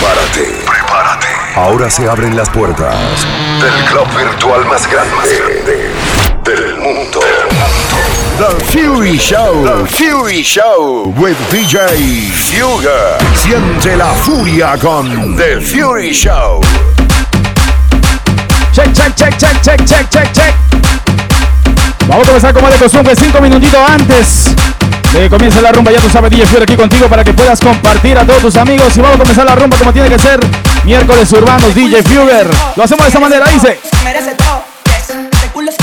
Prepárate, prepárate. Ahora se abren las puertas del club virtual más grande del mundo. The Fury Show. The Fury Show with DJ Fuga. Siente la furia con The Fury Show. Check, check, check, check, check, check, check, check. Vamos a comenzar como de costumbre, cinco minutitos antes de que comience la rumba. Ya tú sabes, DJ Fury aquí contigo para que puedas compartir a todos tus amigos. Y vamos a comenzar la rumba como tiene que ser. Miércoles urbanos, DJ Fuger. Lo hacemos de esta manera, dice. merece todo,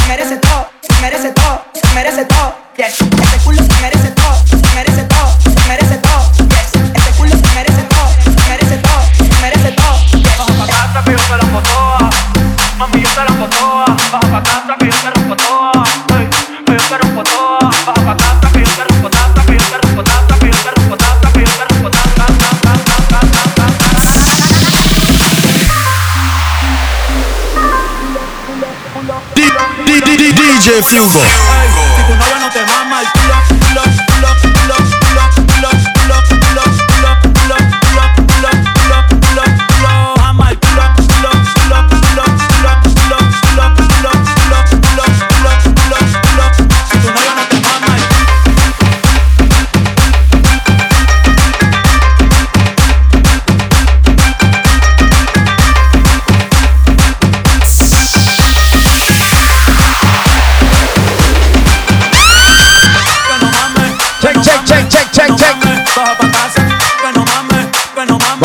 merece todo, merece todo, merece todo, Flugo.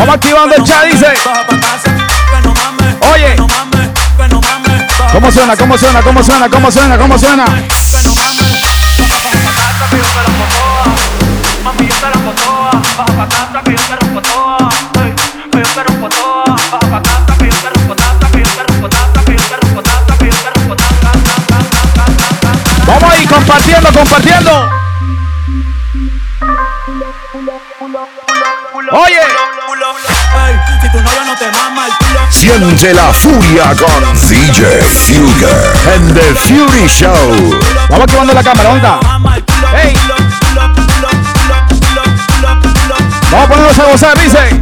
Vamos activando el chat, dice. Oye. ¿Cómo suena? ¿Cómo suena? ¿Cómo suena? ¿Cómo suena? ¿Cómo suena? Vamos ahí compartiendo, compartiendo. Oye tu novio no mama el culo. Siente la furia con DJ Fugger en The Fury Show. Vamos activando la cámara, onda. Hey. Vamos a ponernos a gozar, dice.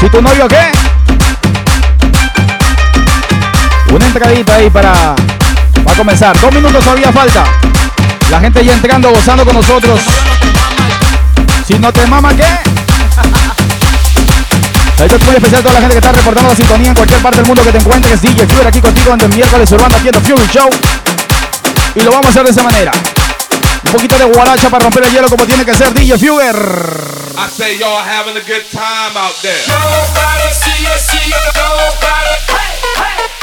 ¿Si tu novio qué? Una entradita ahí para, para comenzar. Dos minutos todavía falta. La gente ya entrando, gozando con nosotros. Si no te mama, ¿qué? Saludos muy especial a toda la gente que está reportando la sintonía en cualquier parte del mundo que te encuentres. DJ Fury aquí contigo en el miércoles urbano aquí en The Fury Show. Y lo vamos a hacer de esa manera. Un poquito de guaracha para romper el hielo como tiene que ser DJ Fuger. I say y'all having a good time out there. Nobody see you, see you, nobody.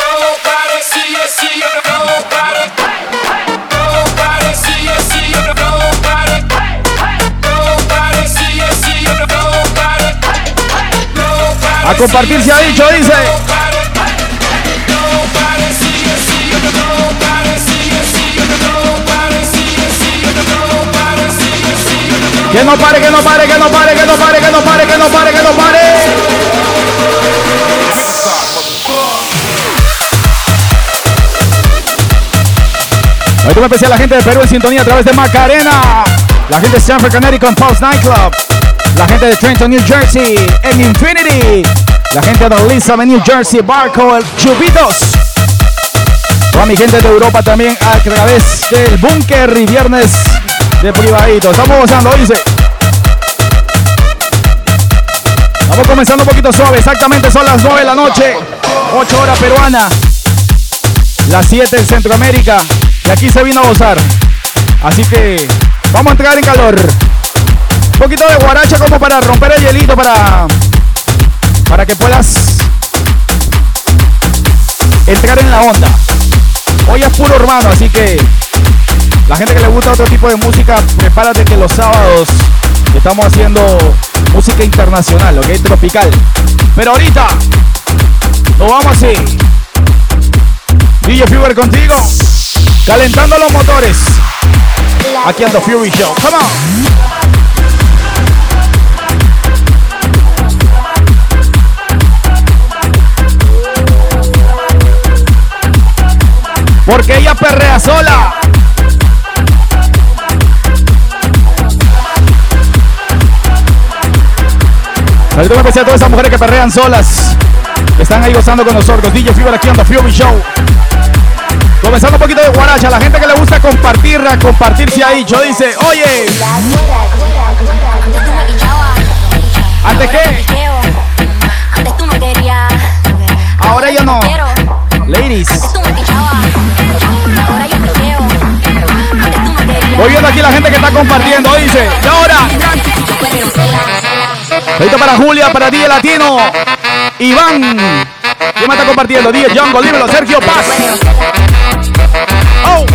Nobody see you, see you, nobody. Nobody A compartir se ha dicho, dice. Que no pare, que no pare, que no pare, que no pare, que no pare, que no pare, que no pare. Hoy muy especial la gente de Perú en sintonía a través de Macarena. La gente de Stanford, Connecticut, Pulse Nightclub. La gente de Trenton, New Jersey, en Infinity. La gente de Elizabeth, New Jersey, Barco, el Chupitos. Toda mi gente de Europa también a través del búnker y viernes de privadito. Estamos gozando, dice. Vamos comenzando un poquito suave. Exactamente son las 9 de la noche. 8 horas peruana. Las 7 en Centroamérica. Y aquí se vino a gozar. Así que vamos a entrar en calor. Un poquito de guaracha como para romper el hielito para, para que puedas entrar en la onda. Hoy es puro urbano, así que la gente que le gusta otro tipo de música, prepárate que los sábados estamos haciendo música internacional, ok, tropical. Pero ahorita nos vamos así. DJ Fever contigo, calentando los motores. Aquí The Fury Show. Come on. Porque ella perrea sola. Saludos especial a todas esas mujeres que perrean solas. Que están ahí gozando con nosotros. DJ Fever aquí anda Fury Show. Comenzando un poquito de guaracha. La gente que le gusta compartirla, compartirse ahí. Yo dice, oye. ¿Antes qué? Antes tú me querías. Ahora ya no. Ladies. Voy viendo aquí la gente que está compartiendo. Dice, y ahora. Ahorita para Julia, para DJ Latino. Iván. ¿Quién me está compartiendo? DJ Jungle, dímelo. Sergio Paz. Oh.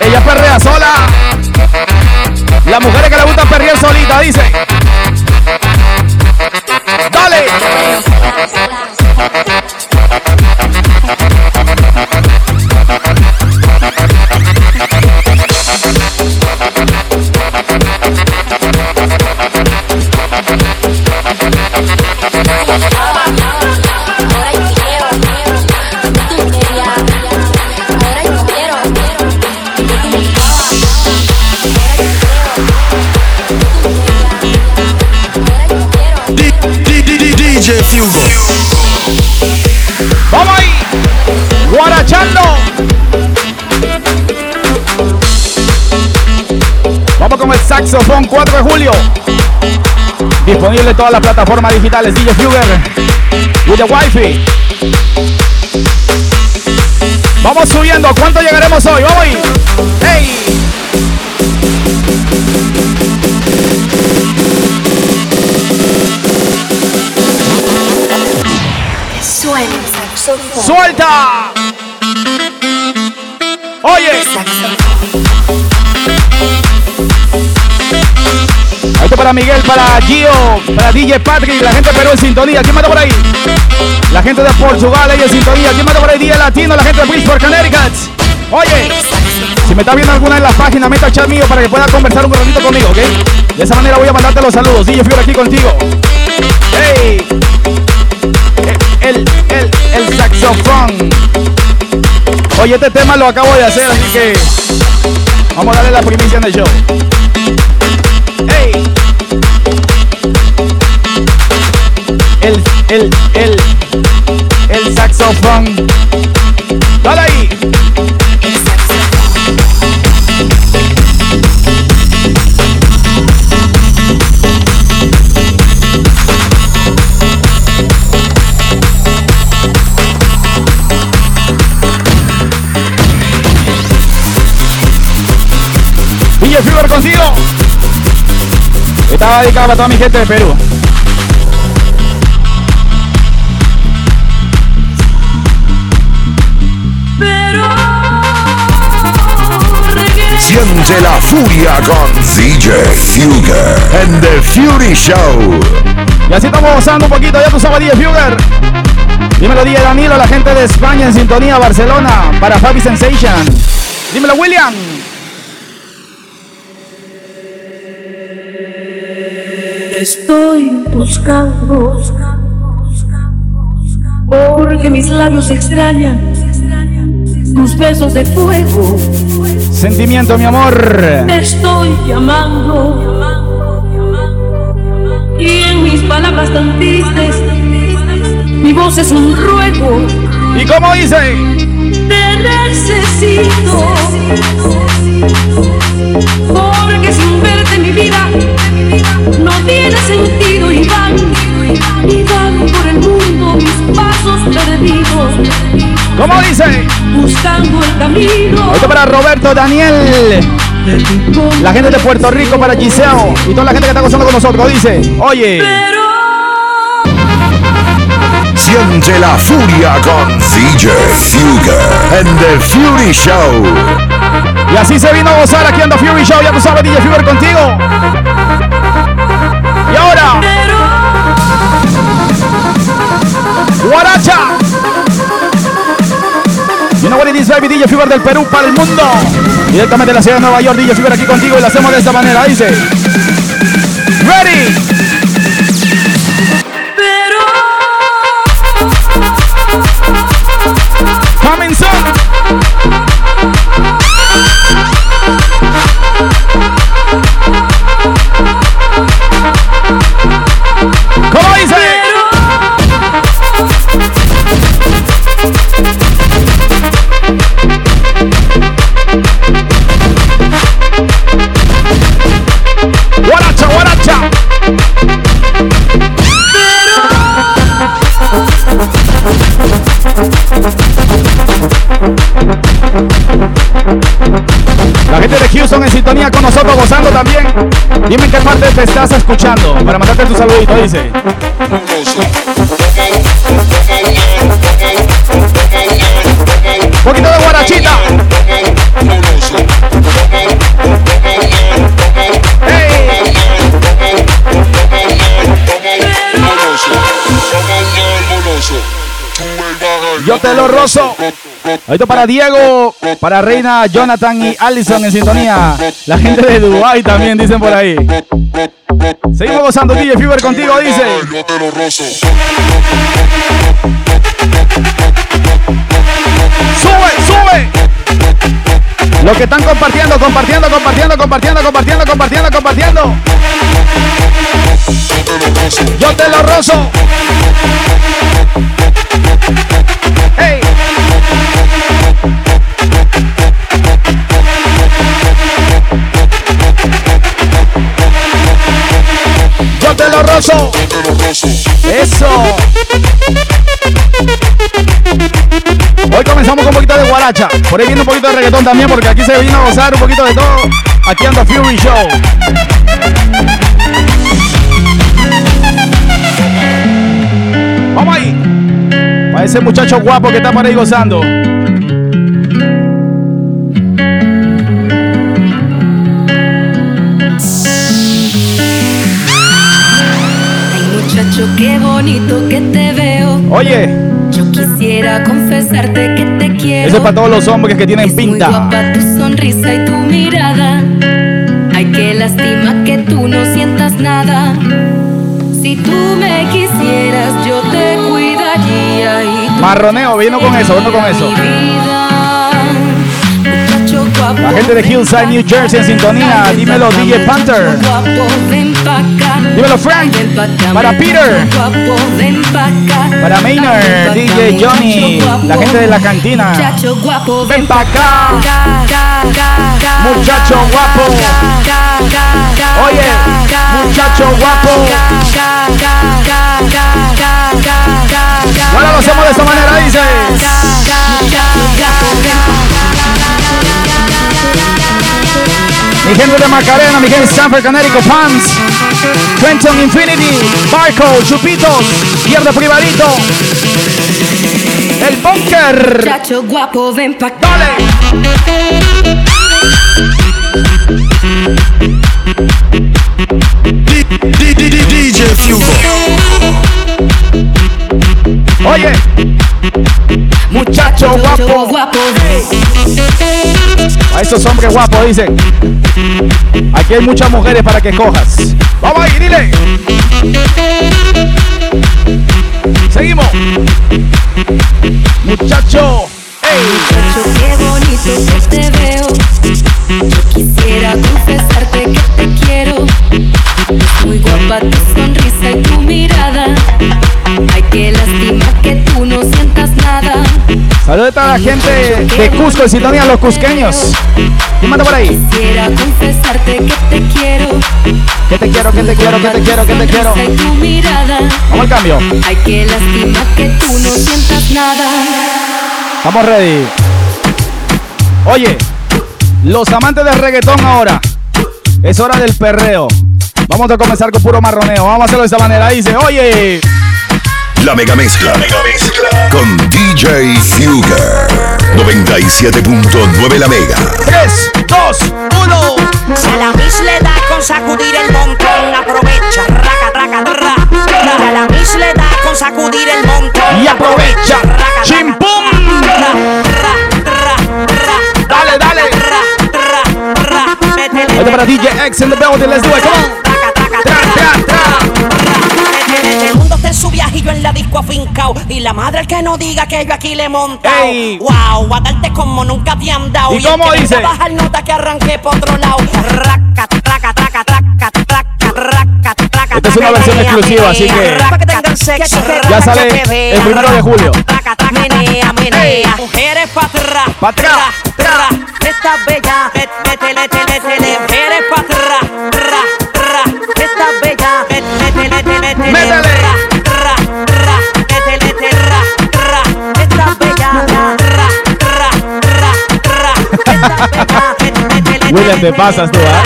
Ella perrea sola. Las mujeres que le gusta perrear solita, dice. Vamos ahí. Guarachando. Vamos con el saxofón 4 de julio. Disponible en todas las plataformas digitales. DJ Fugger. With the Wi-Fi. Vamos subiendo. ¿Cuánto llegaremos hoy? Vamos. ¡Hey! Saxofón. ¡Suelta! Oye. Para Miguel, para Gio, para DJ Patrick, la gente de Perú en sintonía. ¿Quién manda por ahí? La gente de Portugal, ahí en sintonía. ¿Quién manda por ahí? DJ Latino, la gente de Bridgeport, Connecticut. Oye, si me está viendo alguna en la página, meta chat mío para que pueda conversar un ratito conmigo, ¿ok? De esa manera voy a mandarte los saludos. DJ Fiore aquí contigo. ¡Hey! El, el, el, el saxofón. Oye, este tema lo acabo de hacer, así que vamos a darle la primicia en el show. El, el, el, el saxofón. Dale ahí. DJ Fever. Estaba dedicado para toda mi gente de Perú. Siente la furia con DJ Fugger en The Fury Show. Y así estamos gozando un poquito, ya tú sabes, DJ Fugger. Dímelo, DJ Danilo, la gente de España en sintonía, Barcelona, para Fabi Sensation. Dímelo, William. Estoy buscando porque mis labios extrañan tus besos de fuego. Sentimiento, mi amor. Te estoy llamando y en mis palabras tan tristes mi voz es un ruego. ¿Y cómo dice? Te necesito porque sin verte mi vida no tiene sentido y van y van por el mundo mis pasos perdidos ¿Cómo dice? buscando el camino Esto para Roberto, Daniel, la gente de Puerto Rico, para Giseo y toda la gente que está gozando con nosotros. Dice, oye, pero Siente la furia con DJ Fugger en The Fury Show. y así se vino a gozar aquí en The Fury Show. Ya tú sabes, DJ Fever contigo. Y ahora, Guaracha. You know what it is, baby, DJ Fever del Perú para el mundo. Directamente de la ciudad de Nueva York, DJ Fever aquí contigo y lo hacemos de esta manera. Dice, ready. Houston en sintonía con nosotros, gozando también. Dime en qué parte te estás escuchando para mandarte tu saludito, dice. Poquito de guarachita. Yo te lo rozo. Ahorita para Diego, para Reina, Jonathan y Allison en sintonía. La gente de Dubai también dicen por ahí. Seguimos gozando, DJ Fever contigo, dice. ¡Sube, sube! Los que están compartiendo, compartiendo, compartiendo, compartiendo, compartiendo, compartiendo, compartiendo. Yo te lo rozo. Hey. Yo te. Eso. Hoy comenzamos con un poquito de guaracha. Por ahí viene un poquito de reggaetón también, porque aquí se vino a gozar un poquito de todo. Aquí anda Fury Show. Vamos ahí. Para ese muchacho guapo que está por ahí gozando. Ay, muchacho, qué bonito que te veo. Oye, Yo quisiera confesarte que te quiero. eso es para todos los hombres que tienen Es muy pinta. guapa tu sonrisa y tu mirada. Ay, qué lástima que tú no sientas nada. Si tú me quisieras, Marroneo, vino con eso, vino con eso. La gente de Hillside, New Jersey en sintonía. Dímelo, DJ Panther. Dímelo, Frank. Para Peter. Para Maynard, DJ Johnny, la gente de la cantina. Ven pa' acá. Muchacho guapo. Oye, muchacho guapo. Ahora lo hacemos de esta manera, dice. Mi gente de Macarena, mi gente de Sanford, Connecticut, Palms, Trenton Infinity, Barco, Chupitos, Pierde Privadito, El Bunker. Muchacho guapo, ven pa'. Dale. DJ Fugo. Oye, muchacho guapo. guapo, A esos hombres guapos dicen. Aquí hay muchas mujeres para que cojas. Vamos ahí, dile. Seguimos. Muchacho. Ey. Muchacho, qué bonito que te veo. Yo quisiera confesarte que te quiero. Muy guapa tu sonrisa Saludos a toda la gente de Cusco, en sintonía, los cusqueños. ¿Quién manda por ahí? Quisiera confesarte que te quiero. Que te quiero, que te quiero, que te quiero, que te quiero. Vamos al cambio. Ay, qué lástima que tú no sientas nada. Estamos ready. Oye, los amantes del reggaetón ahora. Es hora del perreo. Vamos a comenzar con puro marroneo. Vamos a hacerlo de esa manera. Dice, oye, La mega mezcla. Con DJ Fugger. 97.9 la mega. 3, 2, 1. Si a la Miss le da con sacudir el montón, aprovecha, raca, raca, ra, ra. Si a la Miss le da con sacudir el montón, Y aprovecha. raca, raca, Chimpum. ra, ra, ra, ra, Dale, dale. ra, ra, ra. Métele, para DJ X in the building. Let's do it. Come on. La madre que no diga que yo aquí le he montado. Ey. Wow, a darte como nunca te han dado. ¿Y el cómo dice? bajar nota que arranque por otro lado. Raca, traca, traca, traca, traca, raca, traca, Esta es una versión menea, exclusiva, así que- Ya sale el primero de julio. Traca, traca, menea, menea. Mujeres pa' atrás, Pa' atrás, Esta bella, William, te pasas tú, ¿ah?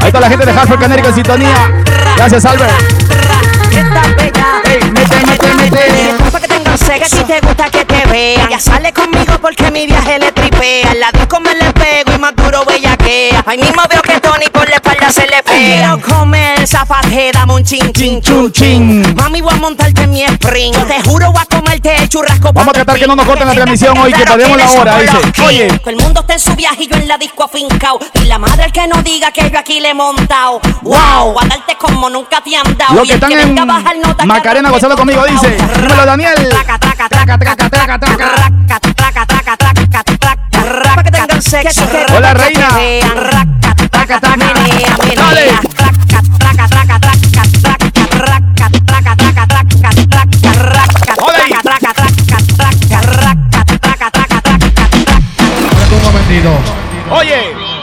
Ahí está la gente de Hartford, Connecticut en sintonía. Gracias, Albert. Esta bella. Ey, mete, mete, mete. Para que tengas sexo, si te gusta que te vean. Ya sale conmigo porque mi viaje le tripea. La disco me le pego y más duro bellaquea. Ahí mismo veo que Tony por se le un chin, chin, chin. Mami, voy a montarte mi spring. Yo te juro, voy a el churrasco. Vamos a tratar que no nos corten la transmisión hoy, que perdemos la hora, dice. Oye. Que el mundo esté en su viaje y yo en la disco afincao. Y la madre que no diga que yo aquí le he montado. Wow, como nunca te han dado. Que están en Macarena gozando conmigo, dice. Dímelo, Daniel. Traca, traca, traca, traca, traca, traca. Traca, traca, traca, traca, traca. Hola, reina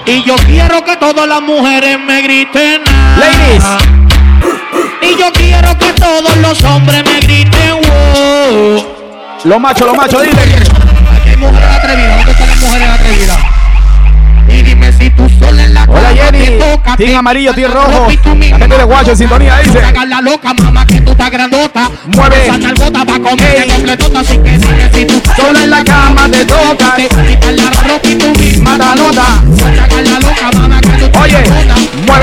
y yo quiero que todas las mujeres me griten. Ladies. Y yo quiero que todos los hombres me griten. Wow. Los machos, los machos, dile. Y dime si tú sola en la Hola, Jenny. Team te amarillo, team rojo. de Guacho en sintonía, dice. La loca, mamá, que tú estás grandota. Mueve. Esa nalgota pa' comer completota. Así que si tú Sola en la cama te toca.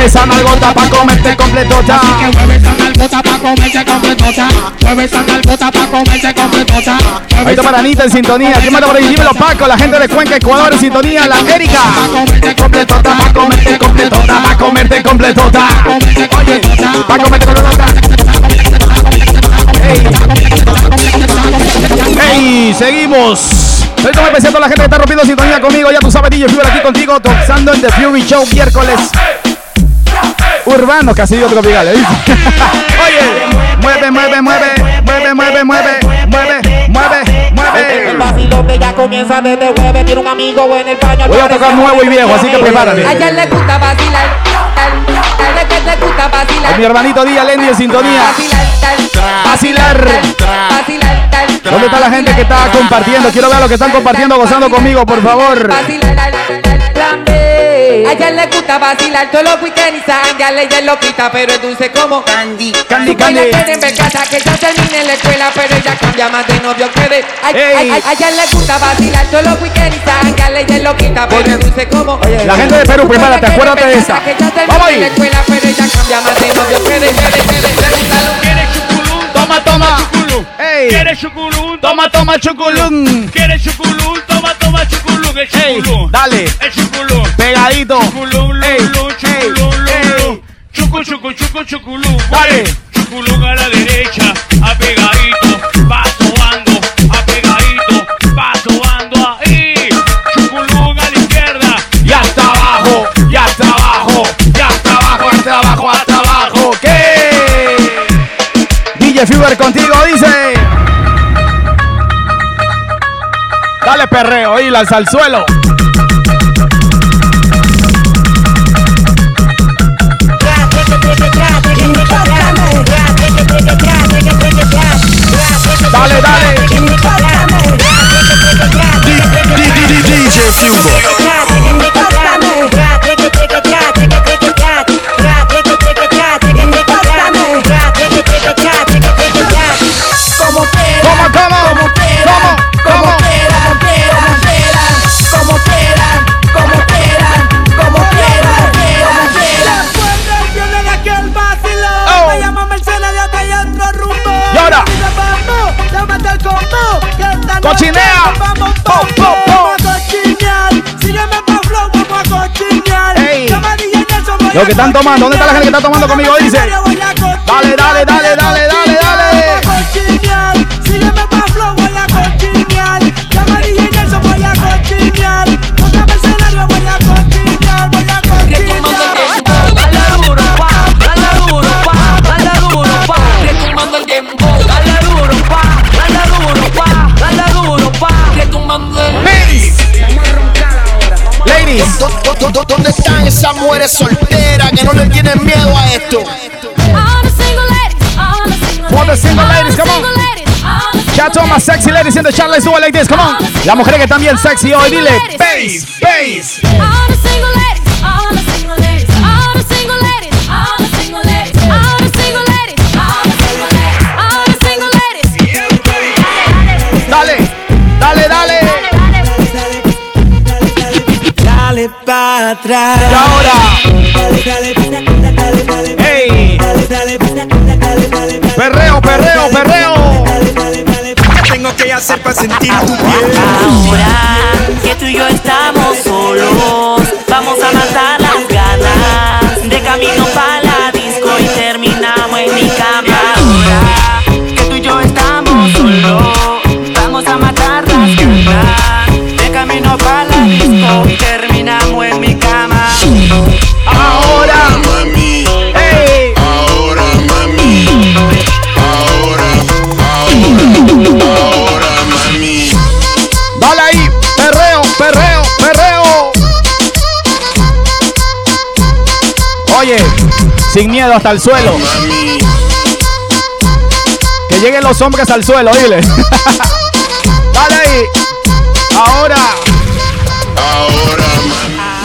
Mueve esa nalgota pa' comerte completota. Así que mueve esa nalgota pa' comerse completota. Mueve esa nalgota pa' comerse completota. Ahí está Anita en sintonía. ¿Quién manda por ahí? Dímelo, Paco. La gente de Cuenca, Ecuador en sintonía. La Erika. pa' comerse completota. Pa' comerte completota. Pa' comerte completota. Completota. Pa' comerte completota. Ey. Ey, seguimos. Me presento a la gente que está rompiendo sintonía conmigo. Ya tú sabes, DJ Fever aquí contigo. Topsando en The Fury Show miércoles. Urbano, casi digo tropical. ¿eh? Oye, mueve, mueve, mueve, mueve, mueve, mueve, mueve, mueve, El mueve. vacilo que ya comienza desde jueves. Tiene un amigo en el baño. Voy a tocar nuevo y viejo, así que prepárate. A ella le gusta vacilar, tal, vez que le gusta vacilar. mi hermanito Díaz Lenny en sintonía. Vacilar, Vacilar. tal, vacilar, tal. ¿Dónde está la gente que está compartiendo? Quiero ver a los que están compartiendo, gozando conmigo, por favor. Vacilar, A ella le gusta vacilar todos los weekends y sangrarle ella lo quita, pero es dulce como candy. Candy, Su candy. quiere ver casa que ya termine la escuela, pero ella cambia más de novio que de. A, a- a- a ella le gusta vacilar todos los weekends y sangrarle ella lo quita, pero es dulce como. La gente de Perú, prepárate, acuérdate de esa. Vamos la ahí. escuela, pero ella cambia más de novio que de. que de- que de- que de- ¿Quieres chuculún? toma, toma, chuculú. ¿Quieres chuculú? Toma, toma, chuculú. ¿Quieres chuculú? Toma, toma, chuculú. El chuculú. Dale. El chuculú. Pegadito. Chuculú, lulú, chuculú, lulú. Chucu, chucu, chucu, chuculú. Dale. Chuculú a la derecha, a pegadito, va sobando, a pegadito, va sobando ahí. Chuculú a la izquierda, y hasta abajo, y hasta abajo, y hasta abajo, hasta abajo, hasta DJ Fever contigo dice. Dale perreo y al suelo. Lo que están tomando, ¿dónde está la gente que está tomando conmigo? Dice. Dale, dale, dale, dale, dale, ¿Dónde están esas mujeres solteras que no le tienen miedo a esto? All the single ladies, all the single For the ladies, single all ladies, the come on. single ladies, all the Shout all my sexy ladies in the chat. Let's do it like this. Come on. La mujer que también sexy hoy. Dile. Bass, bass. Y ahora. Hey. Perreo, perreo, perreo. ¿Qué tengo que hacer para sentir tu piel? Ahora que tú y yo sin miedo hasta el suelo. Que lleguen los hombres al suelo, dile. Dale ahí. Ahora. Ahora.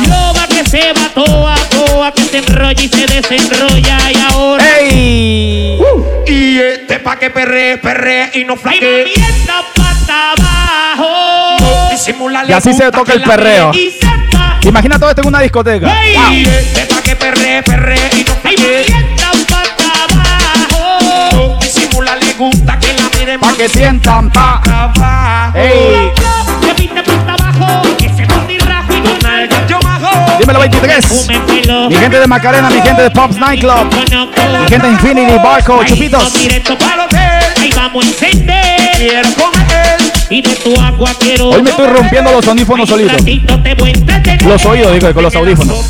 Loba que se va toa, toa que se enrolla y se desenrolla y ahora. ¡Ey! Y este pa' que perre, perre y no flaque. moviendo pata abajo. Disimula Y así se toca el perreo. Y. Imagina todo esto en una discoteca. Ey. Y este pa' que perre, perre y no flaque. Moviendo pata abajo. Disimula le gusta que la miren Pa' que sientan pa. abajo. ¡Ey! Dímelo 23. Fume pelo. Mi gente de Macarena, mi gente de Pops Nightclub. Mi gente de Infinity, Barco, Chupitos. Hoy me estoy rompiendo los audífonos solitos. Los oídos, digo, con los audífonos.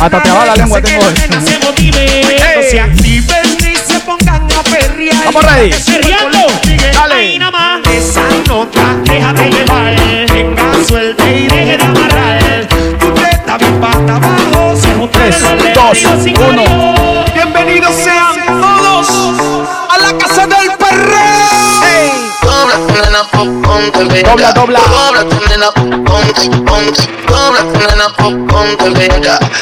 Hasta te va la lengua, tengo la hoy. nena se motive. No se activen ni se pongan a perrear. Vamos, ready. Perreando. Dale. Ahí nada más. Esa nota, déjate llevar. Tenga suerte y deje de amarrar. Tu teta bien pata abajo. Se Tres, dos, uno. Bienvenidos sean todos ponte bella. Dobla, dobla. Dobla tu nena, ponte, ponte. Dobla tu nena.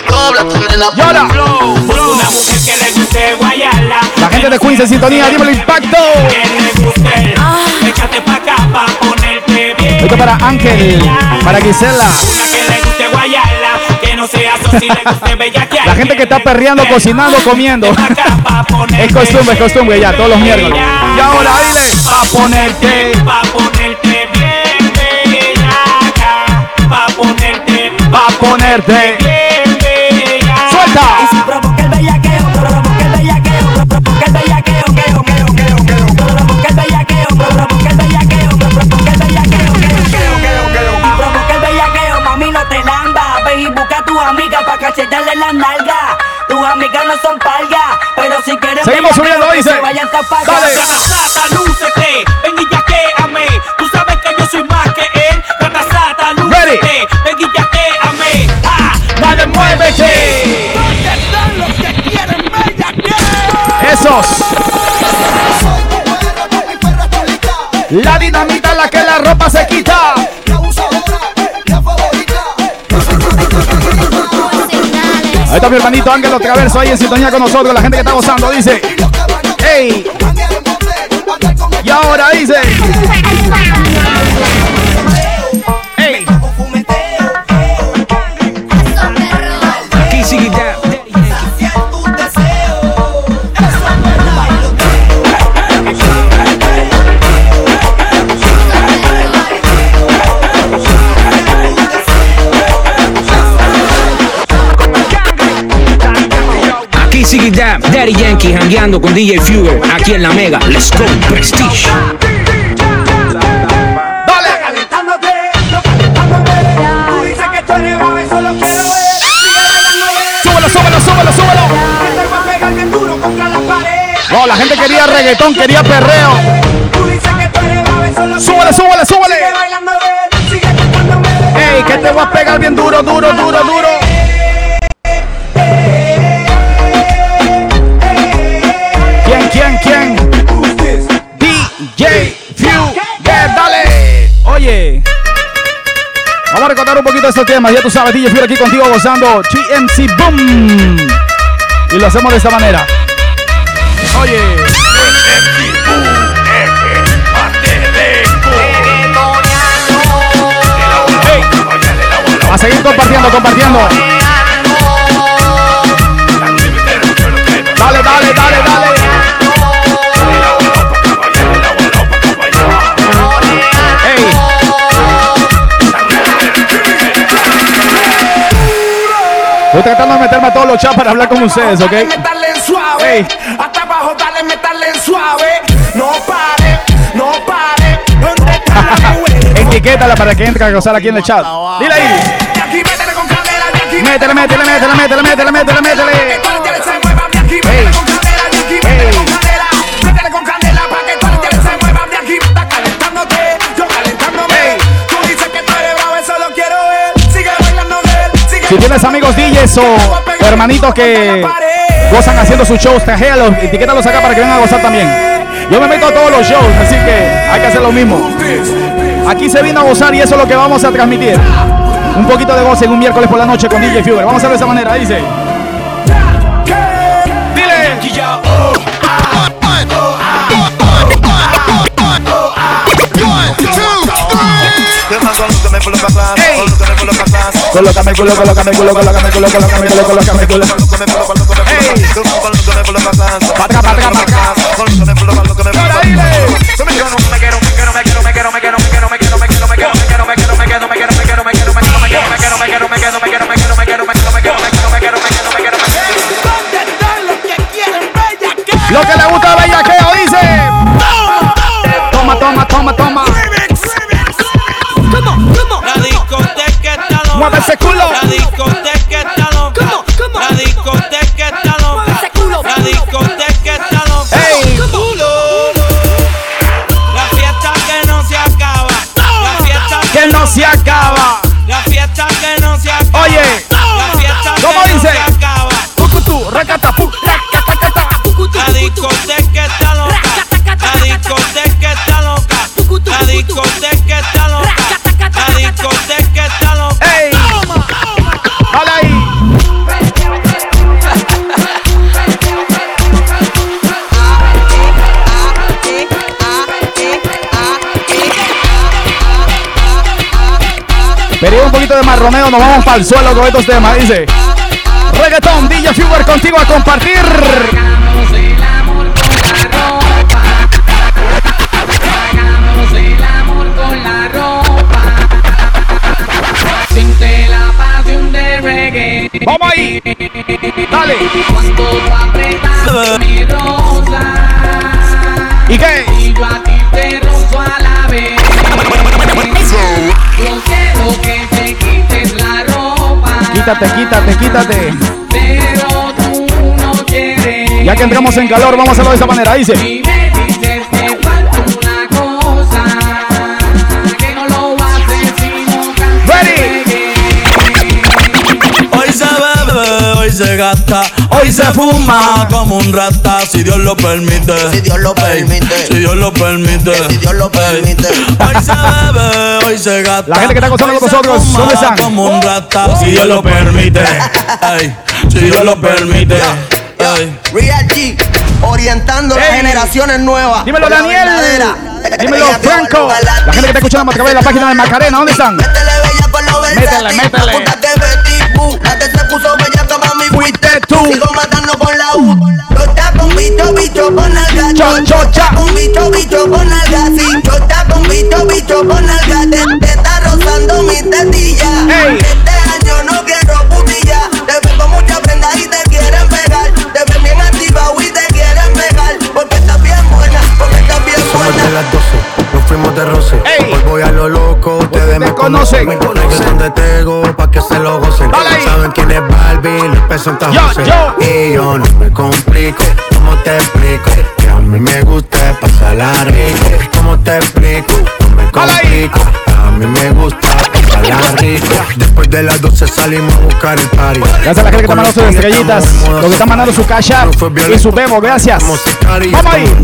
Dobla tu nena, pop, Llora. Una mujer que le guste guayala. La gente de Queens en sintonía, dímelo impacto. Que le guste. Échate pa' acá pa' ponerte bien. Esto para Ángel, para Gisela. Una que le guste guayala. No sea eso si le guste bellaquear. La gente que está perreando, cocinando, comiendo. Es costumbre, es costumbre ya, todos los miércoles. Y ahora dile, pa' ponerte. Pa' ponerte bien bellaca. Pa' ponerte. Pa' ponerte. bien Seguimos subiendo, que dice. se vayan. Dale. Gata sata, lúcete, ven y yaquéame. Tú sabes que yo soy más que él. Gata sata, Ready. lúcete, ven y yaquéame. Ah, Dale, muévete. Esos. La dinamita la que la ropa se quita. Está mi hermanito Ángelo Traverso ahí en sintonía con nosotros. La gente que está gozando dice. ¡Ey! Y ahora dice. Daddy Yankee jangueando con DJ Fuger. Aquí en la Mega. Let's go. Prestige. ¡Dale! ¡Súbelo, súbelo, súbelo, súbelo! No, la gente quería reggaetón, quería perreo. ¡Súbele, súbele, súbele! ¡Ey, que te voy a pegar bien duro, duro, duro, duro! A recordar un poquito estos temas. Ya tú sabes, DJ Fury aquí contigo gozando GMC Boom. Y lo hacemos de esta manera. Oye. A seguir compartiendo, compartiendo. Dale, dale, dale, dale. Tratando de meterme a todos los chats para hablar con ustedes, ¿ok? Meterle en suave. Ey. Hasta abajo, dale, meterle en suave. No pare, no pare. ¿Dónde está la? Etiquétala para que entre a gozar aquí en el chat. Dile ahí. Métele Métele, métele, métele, métele, métele, Si tienes amigos DJs o hermanitos que gozan haciendo sus shows, tajéalos, etiquétalos acá para que vengan a gozar también. Yo me meto a todos los shows, así que hay que hacer lo mismo. Aquí se vino a gozar y eso es lo que vamos a transmitir. Un poquito de goce en un miércoles por la noche con DJ Fever. Vamos a hacerlo de esa manera, dice. Dile. Colócame culo, colócame culo, colócame culo, colócame culo, colócame culo. Patra, patra. Lo ese culo. La discoteca está loca. La discoteca está loca. La discoteca está loca. Ey. La fiesta que no se acaba. La fiesta Que no se acaba. La fiesta que no se acaba. Oye. La fiesta ¿Cómo dice? se poquito de más Romeo, nos vamos para el suelo con estos temas, dice. Reggaeton, DJ Fever contigo a compartir. Vamos ahí. Dale. Cuando tú apretas mi rosa. ¿Y qué? Y yo a ti te rozo a la vez. Yo quiero Quítate, quítate, quítate. Pero tú no quieres. Ya que entramos en calor, vamos a hacerlo de esa manera, dice. Y me dices que falta una cosa. Que no lo haces si no cantas reggae. Hoy se bebe, hoy se gasta, hoy se fuma como un rata, si Dios lo permite. Si Dios lo permite. Si Dios lo permite. Si Dios lo permite. Hoy se bebe, hoy se gasta. La gente que está gozando con nosotros, ¿dónde están? Como un rata, si Dios lo permite. Ey, si Dios lo permite. Ey. Real G, orientando las Ey. generaciones nuevas. Dímelo, La Daniel. Dímelo, Franco. La gente que está escuchando a través de la página de Macarena, ¿dónde están? Métele Métele, versátil. métele. La puta que Betty Boo. La que se puso bella como mi Fuiste tú. Sigo matando con la U. Con bicho, bicho con alga. Cho, cho, cha. con bicho, bicho con alga. Sí, chota con bicho, bicho con alga. Te, te está rozando mi tetilla. Este año no de roce. Hoy voy a lo loco, ustedes me conocen. conocen. Reggaeton de Tego, pa' que se lo gocen. Saben quién es Barbie, les presenta José. Y yo no me complico, ¿cómo te explico? Que a mí me gusta pasarla rico. ¿Cómo te explico? No me complico. A mí me gusta Después de las 12 salimos a buscar el party. Gracias a la gente que está mandando sus estrellitas, los que están mandando su cash app y su bebo, gracias. Vamos ahí.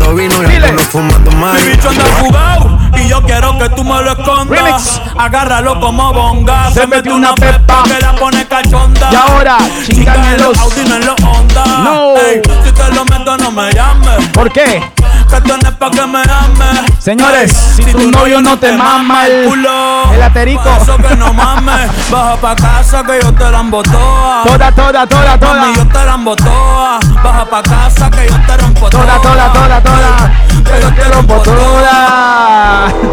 Dile. Mi bicho anda jugado y yo quiero que tú me lo escondas. Remix. Agárralo como bonga. Se metió una pepa. Que la pone cachonda. Y ahora, chingan en los los. Audi, no en los Honda. No. Ey, si te lo meto, no me llames. ¿Por qué? Que tienes pa' que me ames. Señores, si tu novio no te mama el- culo, el aterico. Eso que no mames. Baja pa' casa que yo te la embotoa. Toda, toda, toda, toda. Mami, yo te la embotoa. Baja pa' casa que yo te rompo Toda, toda, toda, toda. Que yo te rompo Toda.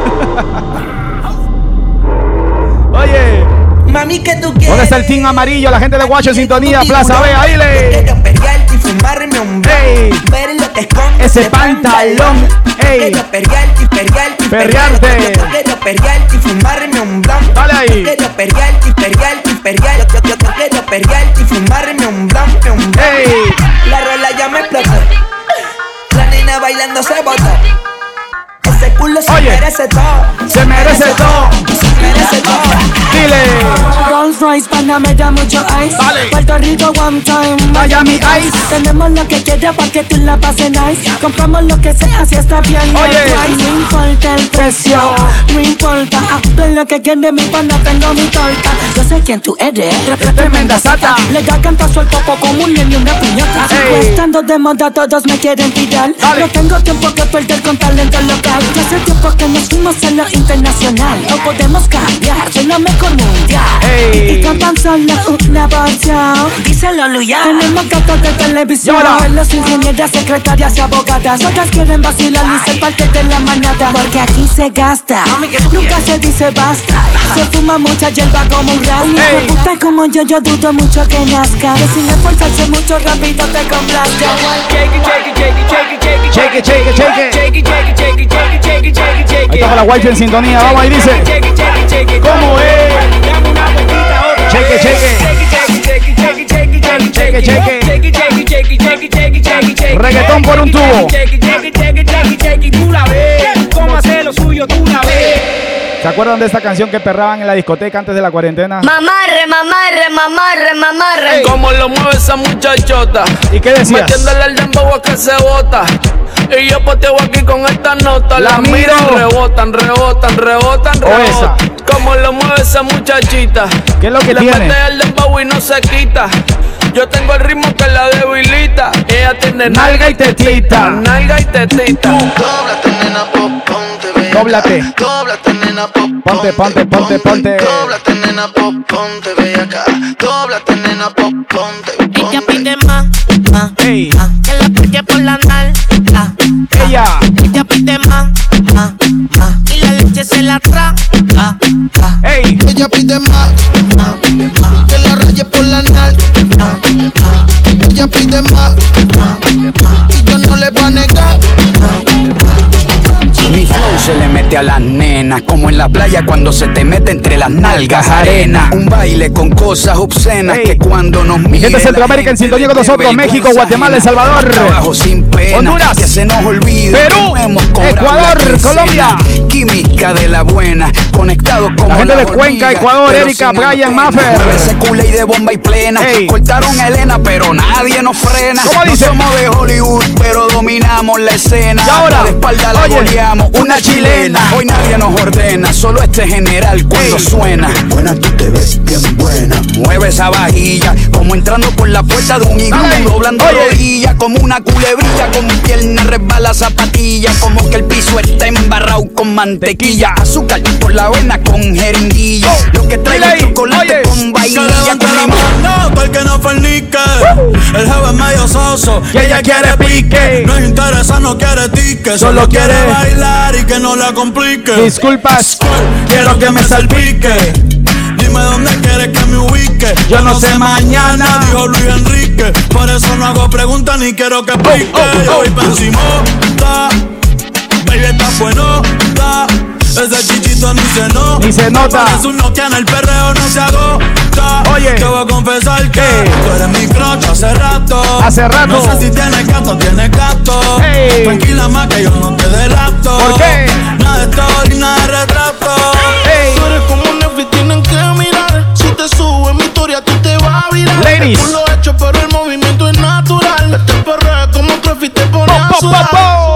Oye, Mami, que tú quieres? ¿dónde está el team amarillo? La gente de Guacho sintonía, Plaza B, ahí le. Quiero pelearte y fumarme un Ey. blunt. Ver lo que esconde Ese pantalón. Ey. Quiero pelearte y pelearte y Perrearte. pelearte. Yo quiero pelearte y fumarme un blunt. Dale ahí. Yo quiero pelearte y pelearte y pelearte. Yo, yo, yo quiero pelearte y fumarme un blunt, un blunt. Ey. La rola ya me explotó. La nena bailando se botó. Ese culo se Oye. merece todo. Se merece todo. Se merece todo. Dile. Rolls Royce, Panamera, mucho ice. Dale. Puerto Rico, one time. Miami Ice. Tenemos lo que quieras para que tú la pases nice. Compramos lo que sea si está bien. Oye. No importa el precio, no importa. Hazlo lo que quiere mi pana, tengo mi torta. Yo sé quién tú eres. Tremenda sata. Le da canto suelto poco como un niño y una piñata. Estando de moda, todos me quieren tirar. No tengo tiempo que perder con talento local. Ya hace tiempo que nos fuimos a lo internacional. No podemos cambiar, soy la mejor mundial. Y cantan solo una porción. Díselo, Luya. Tenemos gatos de televisión. Los ingenieras, secretarias y abogadas. Otras quieren vacilar y ser parte de la manada. Porque aquí se gasta. Nunca se dice basta. Se fuma mucha hierba como un rap. Ey. Me gusta como yo, yo dudo mucho que nazca. Que sin esforzarse mucho rápido te complazca. Shake it, shake it, shake it. Ahí estamos la wife en sintonía. Vamos ahí, dice. ¿Cómo es? Shake it. Shake it, Reggaetón por un tubo. ¿Cómo hacer lo suyo? Tú la ves. ¿Se acuerdan de esta canción que perraban en la discoteca antes de la cuarentena? Mamarre, mamarre, mamarre, mamarre. Como lo mueve esa muchachota. ¿Y qué decías? Metiéndole el dembow a que se bota. Y yo poteo aquí con esta nota. La La, miro. miran, rebotan, rebotan, rebotan, rebotan. Como lo mueve esa muchachita. ¿Qué es lo que Le tiene? mete el dembow y no se quita. Yo tengo el ritmo que la debilita. Ella tiene Nalga y tetita. Nalga y tetita. Dóblate, nena, pop, ponte bella. Dóblate. Dóblate, nena, pop, Ponte, ponte, ponte, ponte. Dóblate, nena, pop, ponte bella acá. Dóblate, nena, pop, ponte, ponte. pide más, más, Ey. más, que la pegue por la nalga. Ella. Ella pide más, y la leche se la traga. Ey. Ella pide más, que la raye por la nalga. Ella pide más, y yo no le voy a negar. Se le mete a las nenas, como en la playa cuando se te mete entre las nalgas arena. Un baile con cosas obscenas que cuando nos Mi gente Centroamérica en sintonía con nosotros, México, Guatemala, El. Salvador. Sin pena, Honduras. que se nos olvide. Perú. Ecuador. Colombia. Química de la buena, conectado como La gente de Cuenca, Ecuador, Erika, Brian. Maffer. Mueve ese culé y de bomba y plena. Ey. Cortaron a Elena, pero nadie nos frena. ¿Cómo No dice? somos de Hollywood, pero dominamos la escena. Y ahora, de espalda la oye, goleamos, una chilena. Hoy nadie nos ordena, solo este general cuando Ey. suena. Buena, tú te ves bien buena. Mueve esa vajilla, como entrando por la puerta de un iglú, doblando Oye. rodillas, como una culebrilla, con pierna resbala zapatilla, como que el piso está embarrado con mantequilla, azúcar por la avena con jeringuilla, lo que Dile es chocolate Oye. con vainilla, con limón. mano, para el que no fornique. El jefe es medio soso Y ella quiere pique. No interesa, no quiere tique. Solo Solo quiere bailar y que no la complique. Disculpas. Quiero que me salpique. Dime dónde quieres que me ubique. Yo no sé mañana. Dijo Luis Enrique. Por eso no hago preguntas ni quiero que pique. oh, oh. Yo voy pa' encimota. Baby, está bueno. Ese chichito ni se nota. Ni se nota. Parece un Nokia en el perreo, no se agota. Oye. Te voy a confesar que ¿Qué? tú eres mi crush hace rato. Hace rato. No sé si tienes gato, tienes gato. Ey. Tranquila más que yo no te delato. ¿Por qué? Nada de story, nada de retrato. Ey. Tú eres como Netflix, tienen que mirar. Si te subo en mi historia, tú te vas a virar. Ladies. Tú lo hecho, pero el movimiento es natural. Este perro es como Traffic te pone a Po, po, po, sudar. po.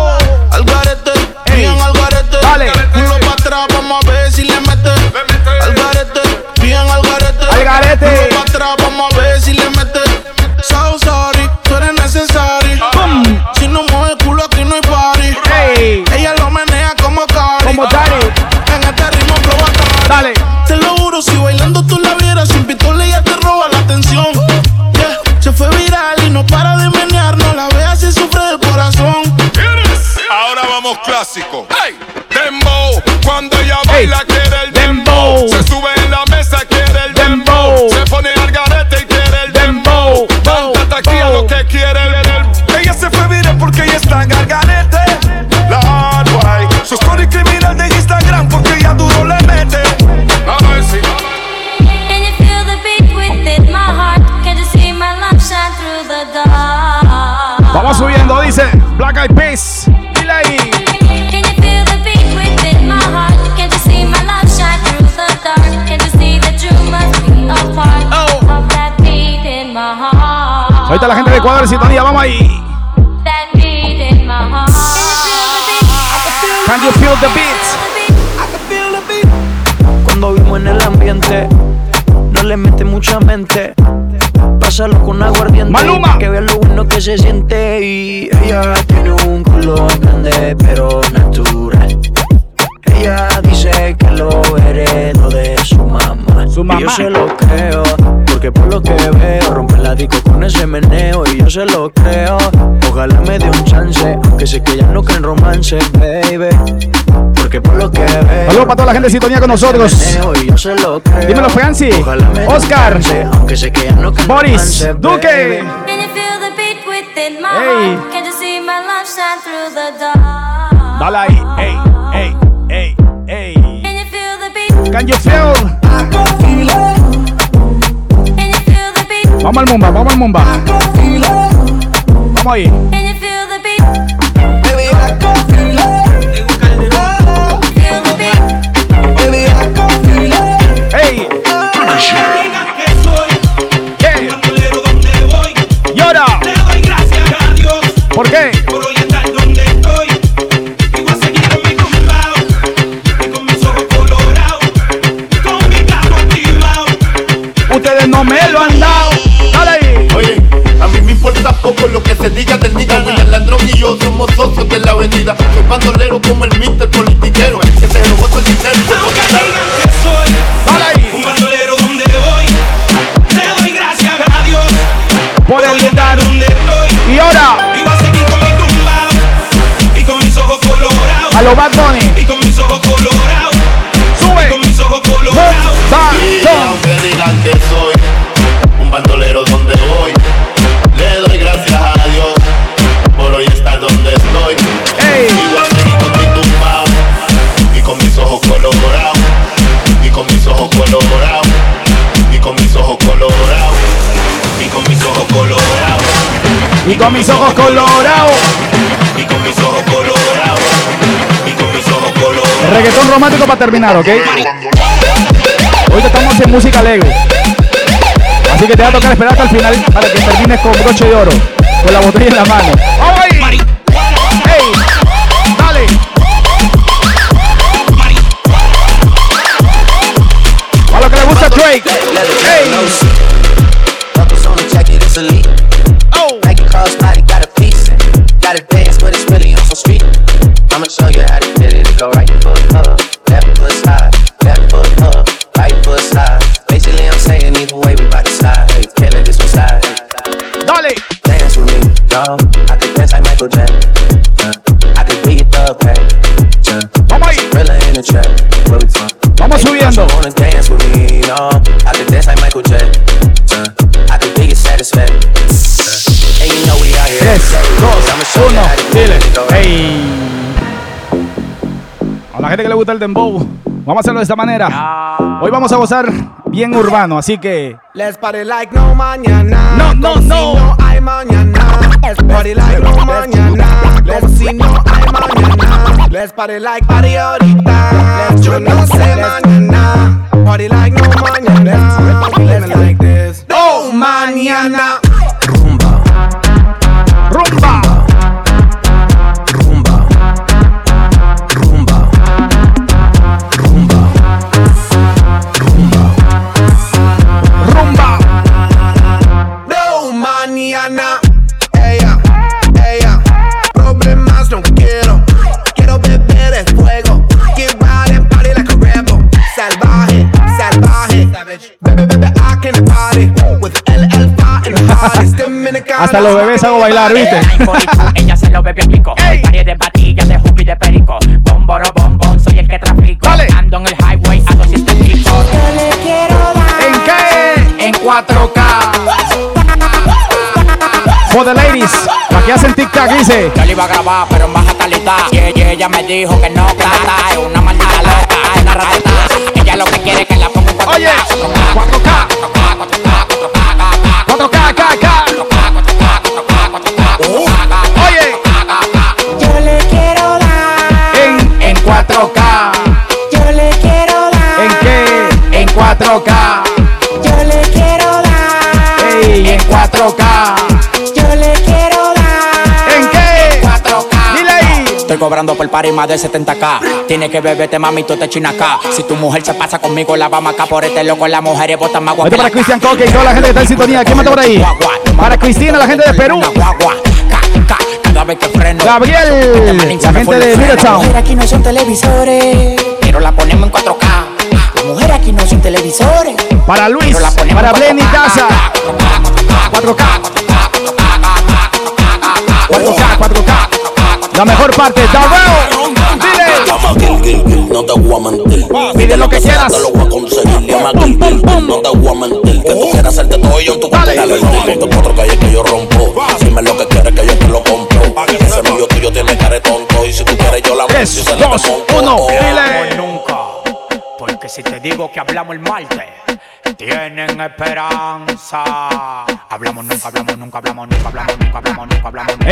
Clásico. Dembow, cuando ella baila el Ecuador sintonía, vamos ahí. Can you feel the beat? Cuando vimos en el ambiente, no le mete mucha mente. Pásalo con aguardiente. Maluma. Que vea lo bueno que se siente. Y ella tiene un culo grande, pero natural. Ella dice que lo heredó de su mamá. Su Y mamá. yo se lo creo, porque por lo que veo, rompe la disco con ese meneo. Y yo se lo creo, ojalá me dé un chance. Aunque sé que ya no creen romance, baby. Porque por lo que veo. Saludos para toda la gente de sintonía con nosotros. Dímelo, Franci. Oscar. chance, Aunque sé que ya no creen Boris. romance, Duque. baby. Can you feel the beat within my Hey. heart? Can you see my love shine through the dark? Dale ahí. Ey, ey, ey, ey. Can you feel the beat? Can you feel? Vamos al Mumba, vamos al Mumba. Vamos ahí. Can mí me importa poco lo que se diga del niga. William Landrón y yo somos socios de la avenida. Soy bandolero como el mister politiquero. El que se robó todo el dinero. Aunque digan que soy un bandolero donde voy, le doy gracias a Dios Por el estar donde estoy. Y ahora. Y voy a seguir con mi tumbao y con mis ojos colorados. A lo Bad Bunny. Y con mis ojos colorados. Y con mis ojos colorados. Y con mis ojos colorados. Reggaetón romántico para terminar, ¿ok? Hoy estamos en música alegre. Así que te va a tocar esperar hasta el final para que termines con broche de oro. Con la botella en la mano. ¡Vamos ahí! ¡Ey! ¡Dale! A lo que le gusta a Drake. ¡Ey! A la gente que le gusta el dembow, vamos a hacerlo de esta manera. Hoy vamos a gozar bien urbano, así que Let's party like no mañana. No, no, Como si no. no hay mañana. Let's party like no mañana. Como si no hay mañana. Let's party like party ahorita. Let's yo no sé mañana. Party like no mañana. Let's. Hasta los bebés hago bailar, ¿viste? Ella se lo bebió pico. Paré de patillas, de jupi de perico. Bomboro, bombón, soy el que trafico. Ando en el highway a 200 pico. Yo le quiero dar. ¿En qué? En 4K. For the ladies, la que hacen tic-tac dice. Yo le iba a grabar, pero en baja calidad. Y ella, ella me dijo que no, plata. Es una maldita loca, es una ratita. Ella lo que quiere es que la ponga en 4K. Oye, 4K. 4K, cobrando por más de 70k. Tienes que beberte, mami, tú te chinas acá. Si tu mujer se pasa conmigo, la vamos acá por este loco. Las mujeres botan más. Esto para Cristian Coque y toda la gente que está en sintonía. ¿Quién está por ahí? Para Cristina, la gente de Perú. Gabriel, la gente de Middletown. mujeres aquí no son televisores, pero la ponemos en 4K. Las mujeres aquí no son televisores. Para Luis, para Blenny Casa. 4K. 4K, 4K. La mejor parte, Darrell. Dile. No te voy a mentir. Pide lo que quieras. Te lo voy a conseguir. Llama Gil, Gil, no te voy a mentir. Que tú quieras hacerte todo y yo en tu cuarto. Dale, dale. Te cuatro calles que yo rompo. Dime lo que quieres que yo te lo compro. Ese novio tuyo tiene cara tonto. Y si tú quieres yo la se la dos, uno, dile. Nunca, porque si te digo que hablamos el martes, tienen esperanza. Hablamos nunca, hablamos nunca, hablamos nunca, hablamos nunca, hablamos nunca, hablamos nunca,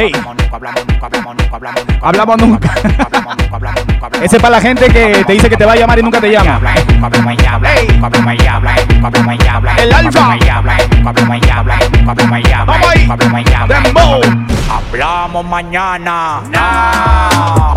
hablamos nunca, hablamos nunca, hablamos nunca, hablamos nunca, Hablamos nunca. hablamos nunca, hablamos nunca, Ese es para la gente que te dice que te va a llamar y nunca te llama. El alfa. Hablamos mañana. No.